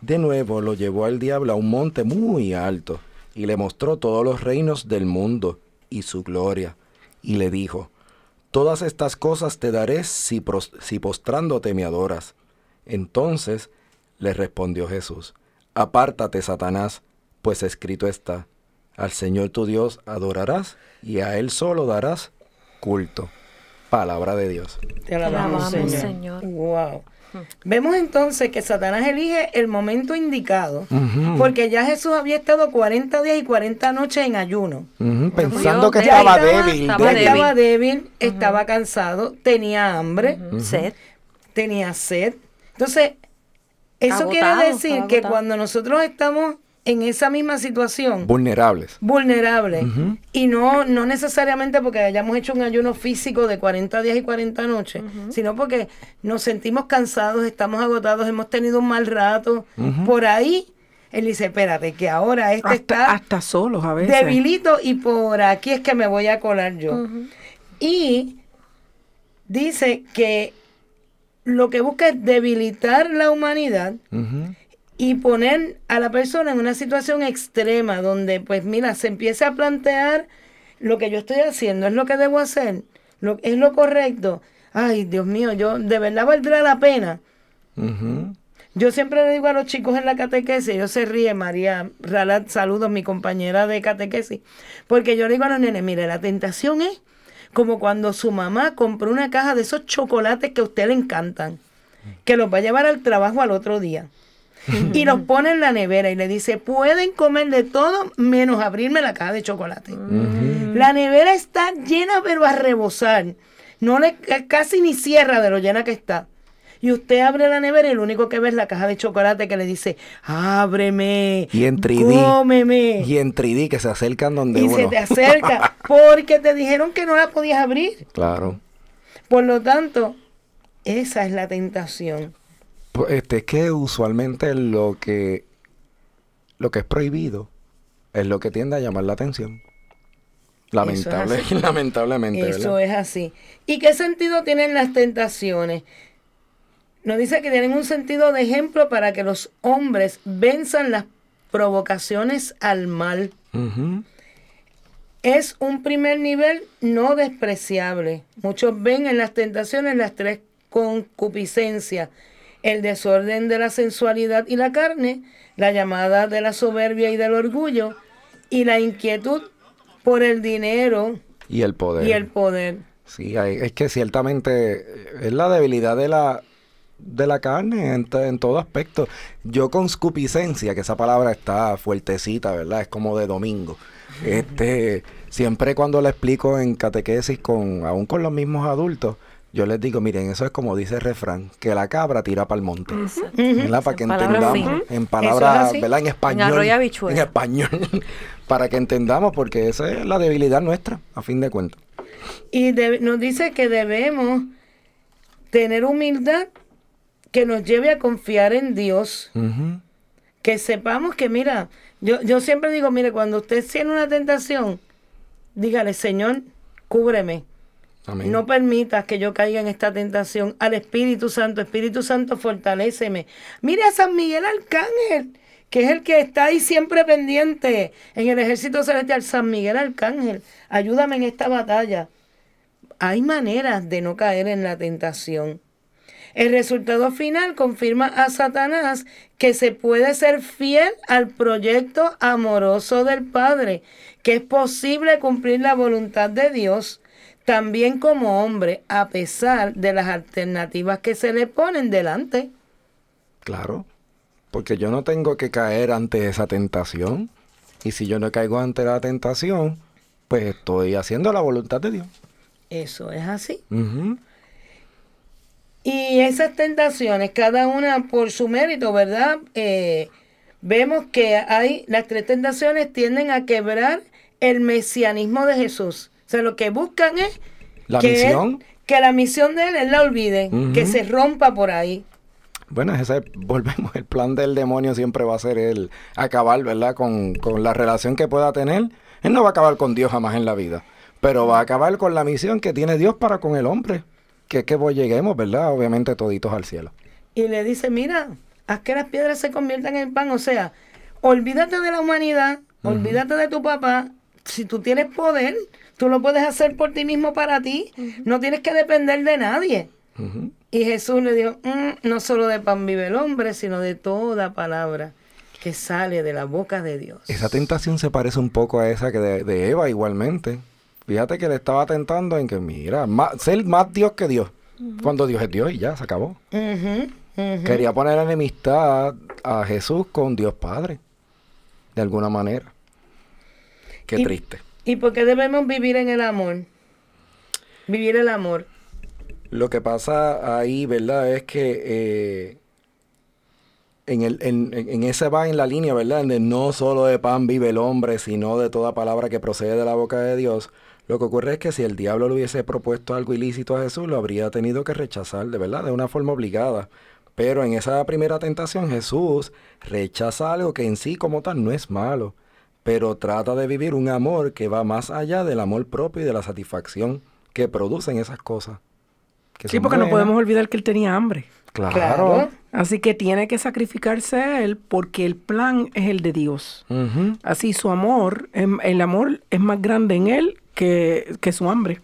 De nuevo lo llevó al diablo a un monte muy alto, y le mostró todos los reinos del mundo y su gloria, y le dijo, Todas estas cosas te daré si, si postrándote me adoras. Entonces le respondió Jesús, Apártate, Satanás, pues escrito está, Al Señor tu Dios adorarás, y a Él solo darás culto. Palabra de Dios. Te alabamos, alabamos, Señor. Señor. Wow. Vemos entonces que Satanás elige el momento indicado, porque ya Jesús había estado 40 días y 40 noches en ayuno. Pensando que estaba estaba- débil, estaba débil. débil. estaba cansado, tenía hambre, Sed. tenía sed. Entonces, eso Agotado, quiere decir que agotado. cuando nosotros estamos en esa misma situación, vulnerables. vulnerables, y no, no necesariamente porque hayamos hecho un ayuno físico de 40 días y 40 noches, sino porque nos sentimos cansados, estamos agotados, hemos tenido un mal rato, por ahí, él dice, espérate, que ahora este Hasta, está hasta solos a veces. debilito y por aquí es que me voy a colar yo. Y dice que lo que busca es debilitar la humanidad Ujú. Y poner a la persona en una situación extrema donde, pues mira, se empieza a plantear lo que yo estoy haciendo, es lo que debo hacer, lo, es lo correcto. Ay, Dios mío, yo de verdad valdrá la pena. Yo siempre le digo a los chicos en la catequesis, ellos se ríe, María Ralat, saludos, mi compañera de catequesis, porque yo le digo a los nenes, mire, la tentación es como cuando su mamá compró una caja de esos chocolates que a usted le encantan, que los va a llevar al trabajo al otro día. Y los pone en la nevera y le dice, pueden comer de todo menos abrirme la caja de chocolate. La nevera está llena pero a rebosar. No le casi ni cierra de lo llena que está. Y usted abre la nevera y lo único que ve es la caja de chocolate que le dice, ábreme, Y en 3D. cómeme. Y en 3D que se acercan donde Y uno. se te acerca porque te dijeron que no la podías abrir. Claro. Por lo tanto, esa es la tentación. Pues, Este, es que usualmente lo que, lo que es prohibido es lo que tiende a llamar la atención. Lamentable, lamentablemente, Eso ¿verdad? es así. ¿Y qué sentido tienen las tentaciones? Nos dice que tienen un sentido de ejemplo para que los hombres venzan las provocaciones al mal. Es un primer nivel no despreciable. Muchos ven en las tentaciones las tres concupiscencias, el desorden de la sensualidad y la carne, la llamada de la soberbia y del orgullo, y la inquietud por el dinero Y el poder. y el poder. Sí, es que ciertamente eh, es la debilidad de la, de la carne en todo aspecto. Yo conscupiscencia, que esa palabra está fuertecita, ¿verdad? Es como de domingo. Este, siempre cuando la explico en catequesis con, aún con los mismos adultos, yo les digo, miren, eso es como dice el refrán, que la cabra tira para el monte. ¿Verdad? Para que En entendamos, en palabras, es. ¿verdad? En español. En español. para que entendamos, porque esa es la debilidad nuestra, a fin de cuentas. Y nos dice que debemos tener humildad que nos lleve a confiar en Dios. Que sepamos que, mira, yo, yo siempre digo, mire, cuando usted tiene una tentación, dígale, Señor, cúbreme. No permitas que yo caiga en esta tentación. Al Espíritu Santo, Espíritu Santo, fortaléceme. Mire a San Miguel Arcángel, que es el que está ahí siempre pendiente en el ejército celestial. San Miguel Arcángel, ayúdame en esta batalla. hay maneras de no caer en la tentación. El resultado final confirma a Satanás que se puede ser fiel al proyecto amoroso del Padre, que es posible cumplir la voluntad de Dios también como hombre, a pesar de las alternativas que se le ponen delante. Claro, porque yo no tengo que caer ante esa tentación. Y si yo no caigo ante la tentación, pues estoy haciendo la voluntad de Dios. Eso es así. Y esas tentaciones, cada una por su mérito, ¿verdad? Eh, vemos que hay, las tres tentaciones tienden a quebrar el mesianismo de Jesús. O sea, lo que buscan es La que, él- misión. que la misión de él, él la olvide, Ujú. que se rompa por ahí. Bueno, ese, volvemos, el plan del demonio siempre va a ser el acabar, ¿verdad? Con, con la relación que pueda tener. Él no va a acabar con Dios jamás en la vida, pero va a acabar con la misión que tiene Dios para con el hombre. Que es que vos lleguemos, ¿verdad? Obviamente toditos al cielo. Y le dice, mira, haz que las piedras se conviertan en pan. O sea, olvídate de la humanidad, olvídate de tu papá. Si tú tienes poder, tú lo puedes hacer por ti mismo para ti. No tienes que depender de nadie. Y Jesús le dijo, "Mm, no solo de pan vive el hombre, sino de toda palabra que sale de la boca de Dios. Esa tentación se parece un poco a esa que de, de Eva igualmente. Fíjate que le estaba tentando en que, mira, más, ser más Dios que Dios. Cuando Dios es Dios y ya, se acabó. Quería poner enemistad a Jesús con Dios Padre. De alguna manera. Qué Y- triste. ¿Y por qué debemos vivir en el amor? Vivir el amor. Lo que pasa ahí, ¿verdad? Es que eh, en, el, en, en- ese va en la línea, ¿verdad? De no solo de pan vive el hombre, sino de toda palabra que procede de la boca de Dios. Lo que ocurre es que si el diablo le hubiese propuesto algo ilícito a Jesús, lo habría tenido que rechazar, de verdad, de una forma obligada. Pero en esa primera tentación, Jesús rechaza algo que en sí como tal no es malo, pero trata de vivir un amor que va más allá del amor propio y de la satisfacción que producen esas cosas. que Sí, porque no podemos olvidar que él tenía hambre. Claro. Claro. Así que tiene que sacrificarse a él porque el plan es el de Dios. Así su amor, em- el amor es más grande en él que, que su hambre.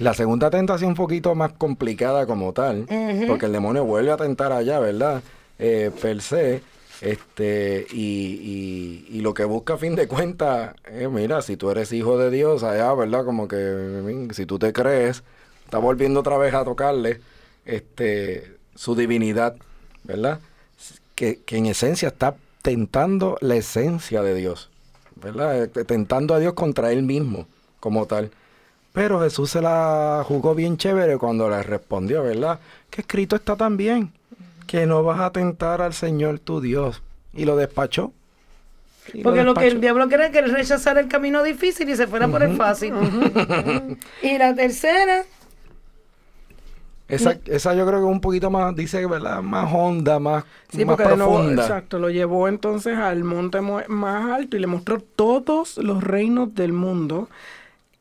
La segunda tentación un poquito más complicada como tal, porque el demonio vuelve a tentar allá, ¿verdad? Eh, per se, este, y, y- y lo que busca a fin de cuentas es, mira, si tú eres hijo de Dios allá, ¿verdad? Como que si tú te crees, está volviendo otra vez a tocarle este, su divinidad, ¿verdad? Que, que en esencia está tentando la esencia de Dios, ¿verdad? Eh, Tentando a Dios contra él mismo, como tal. Pero Jesús se la jugó bien chévere cuando le respondió, ¿verdad? Que escrito está también, que no vas a tentar al Señor tu Dios. Y lo despachó. Y Porque lo que el diablo quiere es que rechazara el camino difícil y se fuera por el fácil. y la tercera, Esa, esa yo creo que es un poquito más, dice, ¿verdad? Más honda, más, Sí, más porque de nuevo, profunda. exacto, lo llevó entonces al monte mo- más alto y le mostró todos los reinos del mundo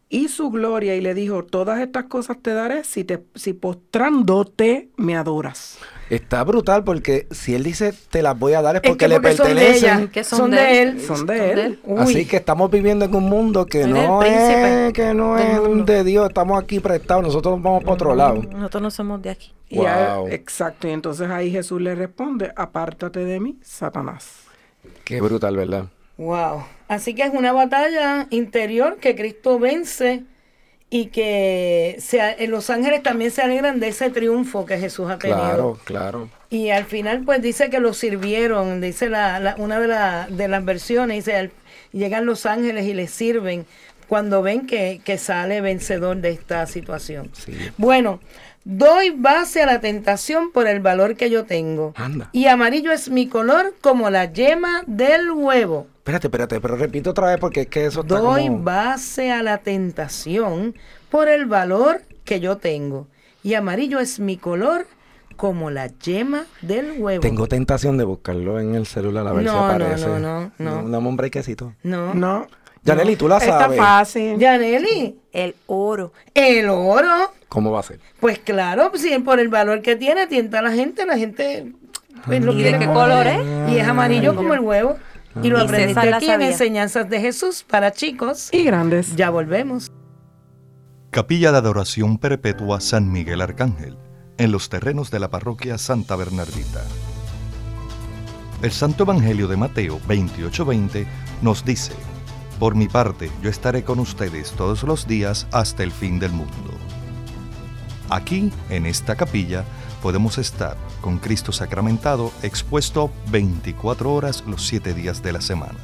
y su gloria y le dijo, todas estas cosas te daré si, te, si postrándote me adoras. Está brutal porque si él dice te las voy a dar es es porque que le porque son de pertenecen. ella, Que son, son de, él. él. Son de él. Uy. Así que estamos viviendo en un mundo que Él no es, que no es mundo. de Dios, estamos aquí prestados, nosotros vamos para otro lado. Nosotros no somos de aquí. Y a- Wow. exacto, y entonces ahí Jesús le responde, apártate de mí, Satanás. Qué brutal, ¿verdad? Wow. Así que es una batalla interior que Cristo vence y que se en los ángeles también se alegran de ese triunfo que Jesús ha tenido. Claro, claro. Y al final pues dice que lo sirvieron, dice la, la- una de, la- de las versiones, dice, al- llegan los ángeles y les sirven cuando ven que, que sale vencedor de esta situación. Sí. Bueno, doy base a la tentación por el valor que yo tengo. Anda. Y amarillo es mi color como la yema del huevo. Espérate, espérate, pero repito otra vez porque es que eso está Doy como... base a la tentación por el valor que yo tengo. Y amarillo es mi color como la yema del huevo. Tengo tentación de buscarlo en el celular a ver si No, no, aparece. no, no, no. Dame un brequecito. No. No. Yaneli, tú la Está sabes. fácil. Yaneli, El oro. el oro. ¿Cómo va a ser? Pues claro, si por el valor que tiene, tienta a la gente, la gente pues, lo ¿Y de qué color es? Y es amarillo como el huevo. Y lo Y aprendiste la aquí en. Enseñanzas de Jesús para chicos. Y grandes. Ya volvemos. Capilla de Adoración Perpetua San Miguel Arcángel, en los terrenos de la parroquia Santa Bernardita. El Santo Evangelio de Mateo 28:20 nos dice, Por mi parte, yo estaré con ustedes todos los días hasta el fin del mundo. Aquí, en esta capilla, podemos estar con Cristo sacramentado expuesto 24 horas los 7 días de la semana.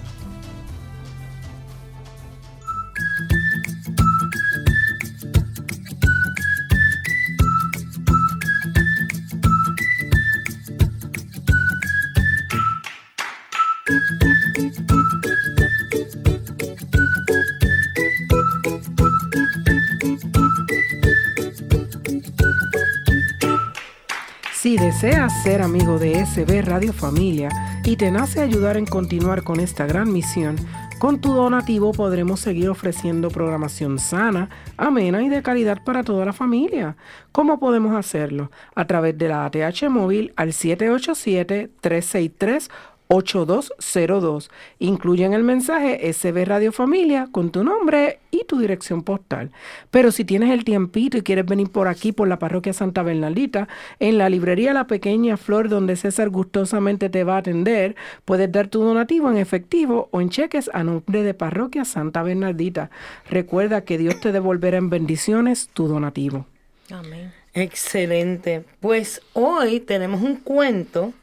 Ser amigo de SB Radio Familia y te nace ayudar en continuar con esta gran misión, con tu donativo podremos seguir ofreciendo programación sana, amena y de calidad para toda la familia. ¿Cómo podemos hacerlo? A través de la ATH móvil al 787 363 8202. Incluyen el mensaje SB Radio Familia con tu nombre y tu dirección postal. Pero si tienes el tiempito y quieres venir por aquí, por la parroquia Santa Bernaldita, en la librería La Pequeña Flor, donde César gustosamente te va a atender, puedes dar tu donativo en efectivo o en cheques a nombre de parroquia Santa Bernaldita. Recuerda que Dios te devolverá en bendiciones tu donativo. Amén. Excelente. Pues hoy tenemos un cuento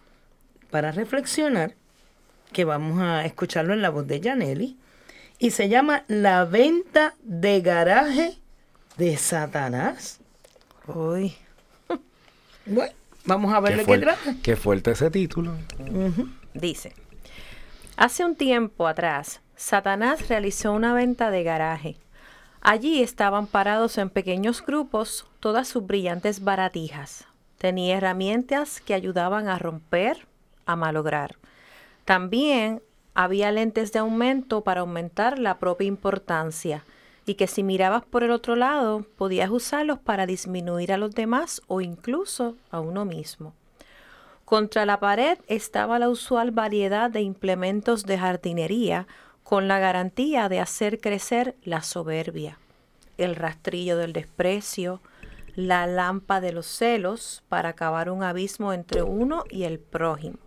para reflexionar que vamos a escucharlo en la voz de Janelli y se llama La venta de garaje de Satanás. Uy. Bueno, vamos a ver de Qué, trata. qué fuerte ese título. Dice, hace un tiempo atrás, Satanás realizó una venta de garaje. Allí estaban parados en pequeños grupos todas sus brillantes baratijas. Tenía herramientas que ayudaban a romper, a malograr. También había lentes de aumento para aumentar la propia importancia y que si mirabas por el otro lado podías usarlos para disminuir a los demás o incluso a uno mismo. Contra la pared estaba la usual variedad de implementos de jardinería con la garantía de hacer crecer la soberbia, el rastrillo del desprecio, la lampa de los celos para acabar un abismo entre uno y el prójimo,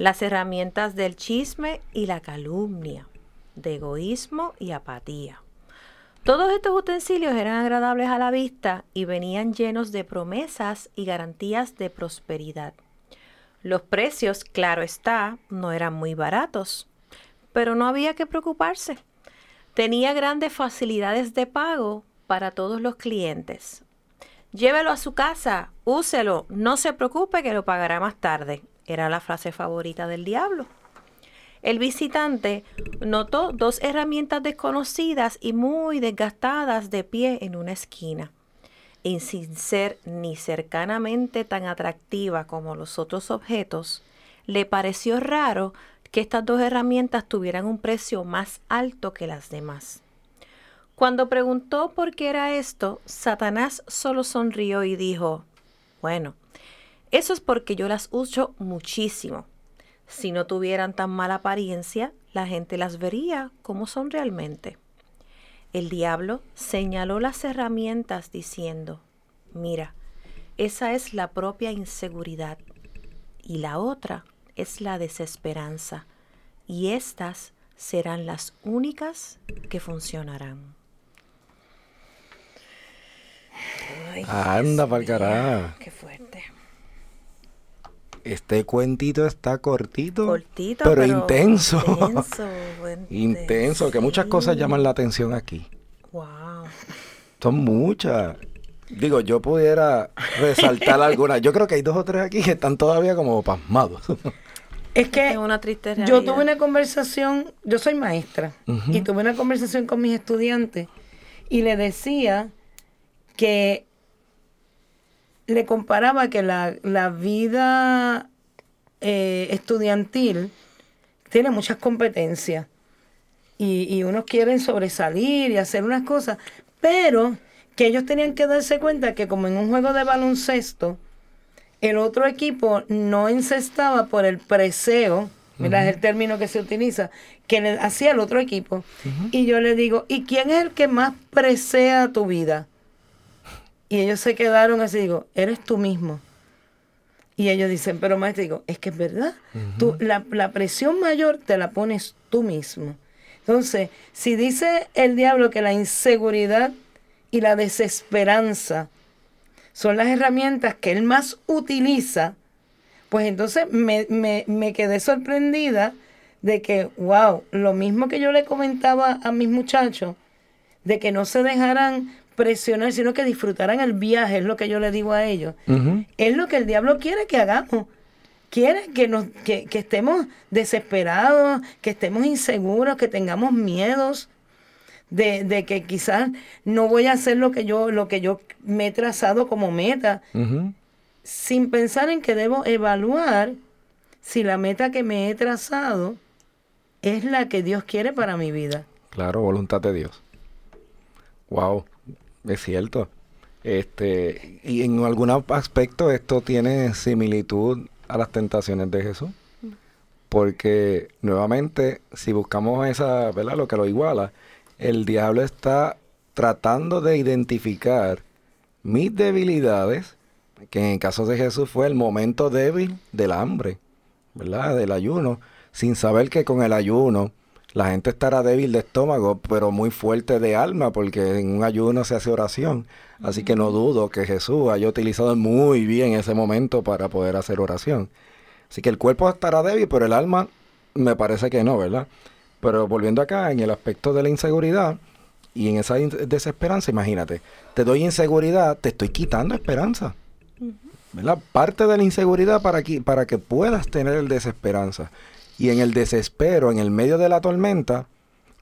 las herramientas del chisme y la calumnia, de egoísmo y apatía. Todos estos utensilios eran agradables a la vista y venían llenos de promesas y garantías de prosperidad. Los precios, claro está, no eran muy baratos, pero no había que preocuparse. Tenía grandes facilidades de pago para todos los clientes. Llévelo a su casa, úselo, no se preocupe que lo pagará más tarde. Era la frase favorita del diablo. El visitante notó dos herramientas desconocidas y muy desgastadas de pie en una esquina. Y sin ser ni cercanamente tan atractiva como los otros objetos, le pareció raro que estas dos herramientas tuvieran un precio más alto que las demás. Cuando preguntó por qué era esto, Satanás solo sonrió y dijo, bueno, eso es porque yo las uso muchísimo. Si no tuvieran tan mala apariencia, la gente las vería como son realmente. El diablo señaló las herramientas diciendo, mira, esa es la propia inseguridad y la otra es la desesperanza y estas serán las únicas que funcionarán. Ay, Anda carajo. Qué fuerte. Este cuentito está cortito, Cortito, pero, pero intenso. intenso, intenso, que muchas cosas llaman la atención aquí. Wow. Son muchas. Digo, yo pudiera resaltar algunas. Yo creo que hay dos o tres aquí que están todavía como pasmados. Es que Es una triste yo tuve una conversación, yo soy maestra, y tuve una conversación con mis estudiantes y le decía que le comparaba que la, la vida eh, estudiantil tiene muchas competencias y, y unos quieren sobresalir y hacer unas cosas, pero que ellos tenían que darse cuenta que como en un juego de baloncesto, el otro equipo no encestaba por el preseo, ¿verdad? Es el término que se utiliza, que le hacía el otro equipo. Y yo le digo, ¿y quién es el que más presea tu vida? Y ellos se quedaron así, digo, eres tú mismo. Y ellos dicen, pero maestro, digo, es que es verdad. tú, la, la presión mayor te la pones tú mismo. Entonces, si dice el diablo que la inseguridad y la desesperanza son las herramientas que él más utiliza, pues entonces me, me, me quedé sorprendida de que, wow, lo mismo que yo le comentaba a mis muchachos, de que no se dejaran presionar, sino que disfrutaran el viaje, es lo que yo le digo a ellos. Es lo que el diablo quiere que hagamos. Quiere que, nos, que, que estemos desesperados, que estemos inseguros, que tengamos miedos de, de, que quizás no voy a hacer lo que yo, lo que yo me he trazado como meta, sin pensar en que debo evaluar si la meta que me he trazado es la que Dios quiere para mi vida. Claro, voluntad de Dios. Wow, es cierto. Este, y en algún aspecto esto tiene similitud a las tentaciones de Jesús. Porque nuevamente, si buscamos esa, ¿verdad? Lo que lo iguala, el diablo está tratando de identificar mis debilidades, que en el caso de Jesús fue el momento débil del hambre, ¿verdad? Del ayuno, sin saber que con el ayuno la gente estará débil de estómago, pero muy fuerte de alma, porque en un ayuno se hace oración. Así que no dudo que Jesús haya utilizado muy bien ese momento para poder hacer oración. Así que el cuerpo estará débil, pero el alma me parece que no, ¿verdad? Pero volviendo acá, en el aspecto de la inseguridad y en esa desesperanza, imagínate, te doy inseguridad, te estoy quitando esperanza. ¿verdad? Parte de la inseguridad para que, para que puedas tener el desesperanza. Y en el desespero, en el medio de la tormenta,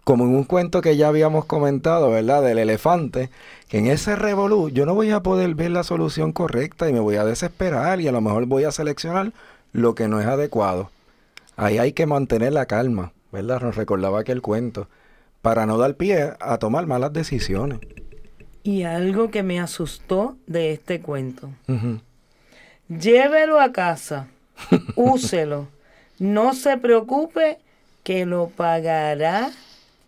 como en un cuento que ya habíamos comentado, ¿verdad? Del elefante, que en ese revolú yo no voy a poder ver la solución correcta y me voy a desesperar y a lo mejor voy a seleccionar lo que no es adecuado. Ahí hay que mantener la calma, ¿verdad? Nos recordaba aquel cuento, para no dar pie a tomar malas decisiones. Y algo que me asustó de este cuento. Llévelo a casa, úselo, no se preocupe que lo pagará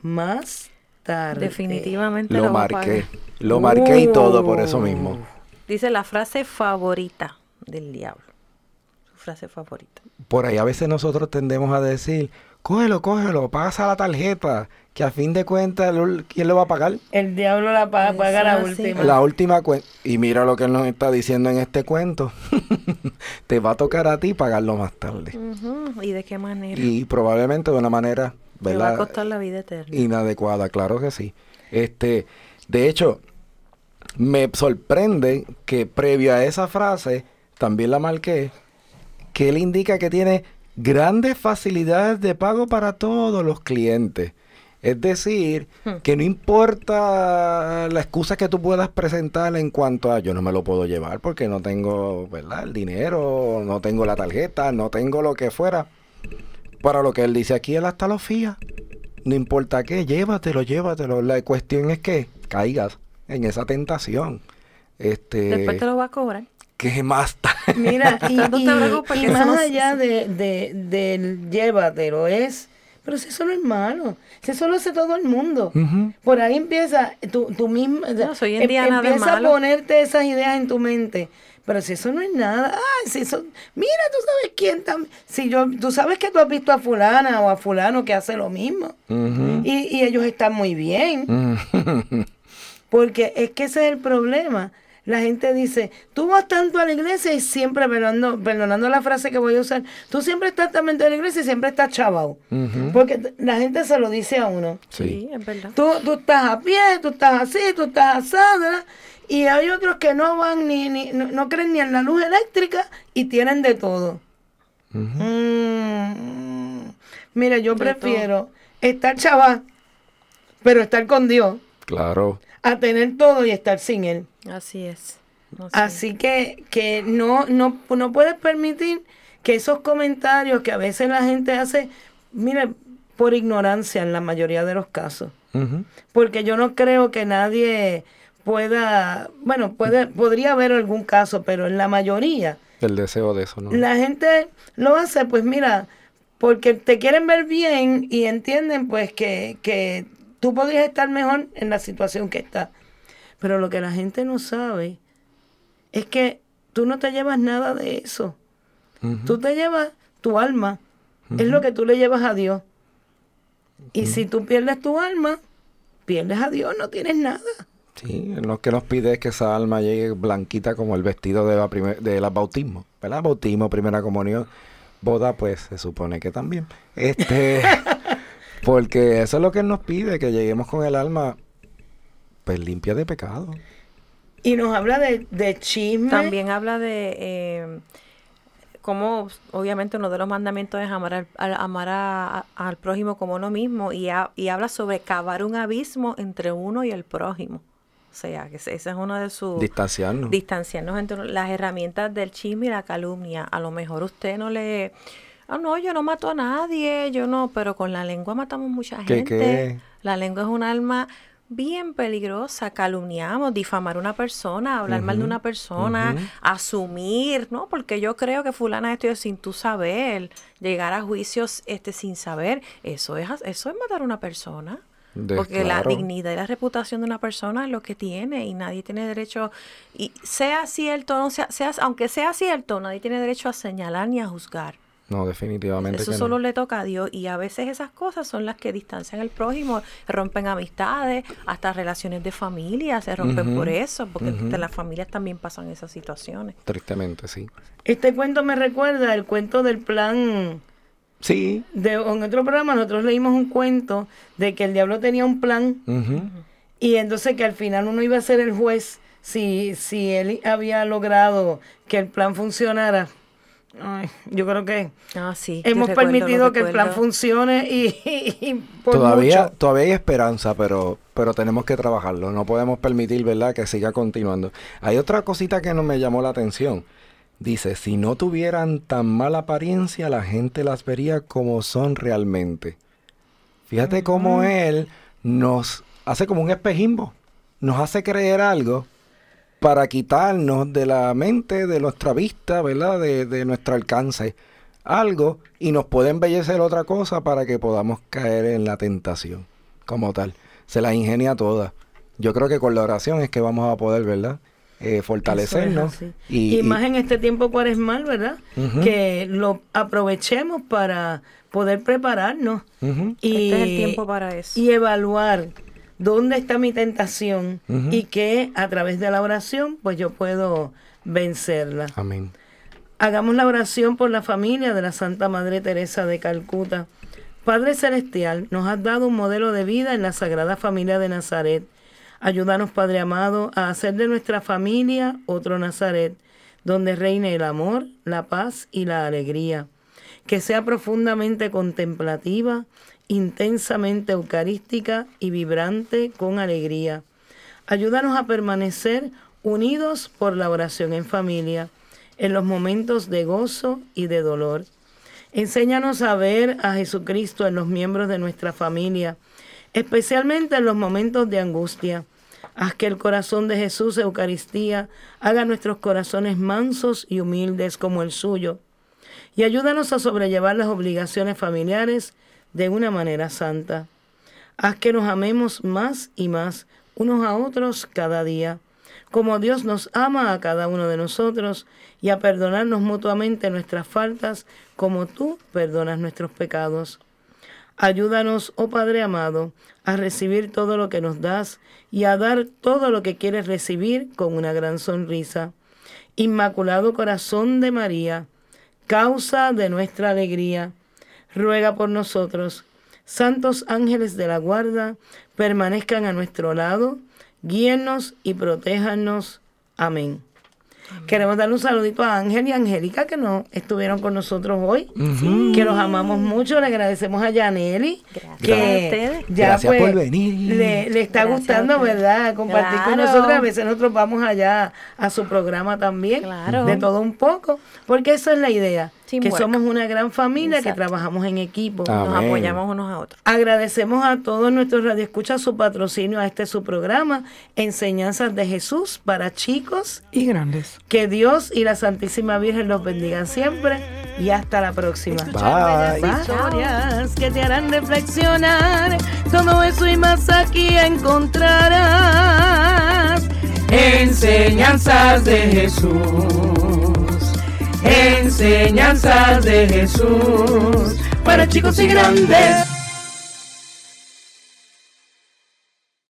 más tarde. Definitivamente Lo lo marqué, lo marqué y todo por Uh. eso mismo. Dice la frase favorita del diablo. Su frase favorita. Por ahí a veces nosotros tendemos a decir, cógelo, cógelo, pasa la tarjeta, que a fin de cuentas, el- ¿quién lo va a pagar? El diablo la paga, paga la última. La última cuenta. Y mira lo que él nos está diciendo en este cuento. Te va a tocar a ti pagarlo más tarde. ¿Y de qué manera? Y probablemente de una manera, Me va a ¿verdad? costar la vida eterna. Inadecuada, claro que sí. Este, de hecho, me sorprende que previo a esa frase, también la marqué, que él indica que tiene grandes facilidades de pago para todos los clientes. Es decir, que no importa la excusa que tú puedas presentar en cuanto a yo no me lo puedo llevar porque no tengo, ¿verdad? El dinero, no tengo la tarjeta, no tengo lo que fuera. Para lo que él dice aquí, él hasta lo fía. No importa qué, llévatelo, llévatelo. La cuestión es que caigas en esa tentación. Este, Después te lo va a cobrar. ¿Qué más? ta- Mira, y, No te y- preocupes, y que eso más no- allá de, de- del llévatelo es, pero si eso no es malo, si eso lo hace todo el mundo. Por ahí empieza, tú, tú mismo, No, soy em- empieza a ponerte esas ideas en tu mente. Pero si eso no es nada, ay, si eso, mira, tú sabes quién también, si yo, tú sabes que tú has visto a fulana o a fulano que hace lo mismo. Y, y ellos están muy bien. Porque es que ese es el problema. La gente dice, tú vas tanto a la iglesia y siempre, perdonando, perdonando la frase que voy a usar, tú siempre estás también en la iglesia y siempre estás chavao. Ujú. Porque la gente se lo dice a uno. Sí. Sí, es verdad. Tú, tú estás a pie, tú estás así, tú estás asada. Y hay otros que no van ni, ni no, no creen ni en la luz eléctrica y tienen de todo. Mm, mira, yo De prefiero estar chava, pero estar con Dios, Claro. A tener todo y estar sin Él. Así es. Así que, que no, no, no puedes permitir que esos comentarios que a veces la gente hace, mire, por ignorancia en la mayoría de los casos. Porque yo no creo que nadie pueda, bueno, puede, podría haber algún caso, pero en la mayoría, El deseo de eso, ¿no? la gente lo hace, pues mira, porque te quieren ver bien y entienden pues que, que tú podrías estar mejor en la situación que estás. Pero lo que la gente no sabe, es que tú no te llevas nada de eso. Tú te llevas tu alma. Es lo que tú le llevas a Dios. Y si tú pierdes tu alma, pierdes a Dios, no tienes nada. Sí, lo que nos pide es que esa alma llegue blanquita como el vestido de la, primer, de la bautismo, ¿verdad? Bautismo, primera comunión, boda, pues se supone que también. Este, porque eso es lo que Él nos pide, que lleguemos con el alma pues limpia de pecado. Y nos habla de, de chisme. También habla de eh, cómo, obviamente, uno de los mandamientos es amar al, amar a- al prójimo como uno mismo y, ha- y habla sobre cavar un abismo entre uno y el prójimo. O sea, que ese ese es uno de sus... Distanciarnos. Distanciarnos entre las herramientas del chisme y la calumnia. A lo mejor usted no le... Ah, no, yo no mato a nadie, yo no, pero con la lengua matamos mucha ¿Qué, gente. qué? La lengua es un arma bien peligrosa. Calumniamos, difamar a una persona, hablar mal de una persona, asumir, ¿no? Porque yo creo que fulana esto sin tú saber, llegar a juicios este sin saber, eso es eso es matar a una persona. De- Porque la dignidad y la reputación de una persona es lo que tiene y nadie tiene derecho, y sea cierto no sea, sea, aunque sea cierto, nadie tiene derecho a señalar ni a juzgar. No, definitivamente Eso que solo no. le toca a Dios y a veces esas cosas son las que distancian al prójimo, rompen amistades, hasta relaciones de familia se rompen por eso, porque las familias también pasan esas situaciones. Tristemente, sí. Este cuento me recuerda el cuento del plan. Sí. De, en otro programa nosotros leímos un cuento de que el diablo tenía un plan y entonces que al final uno iba a ser el juez si, si él había logrado que el plan funcionara. Ay, yo creo que Ah, sí. hemos recuerdo, permitido que el plan funcione y, y- y por Todavía, mucho. todavía hay esperanza, pero, pero tenemos que trabajarlo. No podemos permitir, ¿verdad?, que siga continuando. Hay otra cosita que no me llamó la atención. Dice, si no tuvieran tan mala apariencia, la gente las vería como son realmente. Fíjate cómo él nos hace como un espejismo. Nos hace creer algo para quitarnos de la mente, de nuestra vista, ¿verdad? De, de nuestro alcance algo y nos puede embellecer otra cosa para que podamos caer en la tentación como tal. Se las ingenia todas. Yo creo que con la oración es que vamos a poder, ¿verdad? Eh, fortalecernos. Es y, Y, y- más en este tiempo cuaresmal, ¿verdad? Ujú. Que lo aprovechemos para poder prepararnos y, Este es el tiempo para eso. y evaluar dónde está mi tentación y que a través de la oración pues yo puedo vencerla. Amén. Hagamos la oración por la familia de la Santa Madre Teresa de Calcuta. Padre Celestial, nos has dado un modelo de vida en la Sagrada Familia de Nazaret. Ayúdanos, Padre amado, a hacer de nuestra familia otro Nazaret, donde reine el amor, la paz y la alegría. Que sea profundamente contemplativa, intensamente eucarística y vibrante con alegría. Ayúdanos a permanecer unidos por la oración en familia, en los momentos de gozo y de dolor. Enséñanos a ver a Jesucristo en los miembros de nuestra familia, especialmente en los momentos de angustia. Haz que el corazón de Jesús, Eucaristía, haga nuestros corazones mansos y humildes como el suyo. Y ayúdanos a sobrellevar las obligaciones familiares de una manera santa. Haz que nos amemos más y más unos a otros cada día, como Dios nos ama a cada uno de nosotros, y a perdonarnos mutuamente nuestras faltas, como tú perdonas nuestros pecados. Ayúdanos, oh Padre amado, a recibir todo lo que nos das y a dar todo lo que quieres recibir con una gran sonrisa. Inmaculado Corazón de María, causa de nuestra alegría, ruega por nosotros. Santos ángeles de la guarda, permanezcan a nuestro lado, guíennos y protéjanos. Amén. Queremos darle un saludito a Ángel y Angélica que no estuvieron con nosotros hoy, que los amamos mucho. Le agradecemos a Yaneli, Gracias a que ustedes. ya Gracias pues, por venir. Le, le está Gracias a gustando. ¿verdad? Compartir con nosotros. A veces nosotros vamos allá a su programa también, Claro. de todo un poco, porque esa es la idea, que somos una gran familia Exacto. que trabajamos en equipo. Nos apoyamos unos a otros. Agradecemos a todos nuestros radioescuchas su patrocinio a este su programa, Enseñanzas de Jesús para chicos. Y grandes. Que Dios y la Santísima Virgen los bendigan siempre y hasta la próxima. Bye. Bellas Historias que te harán reflexionar, todo eso y más aquí encontrarás. En Enseñanzas de Jesús. Enseñanzas de Jesús. Para chicos y grandes.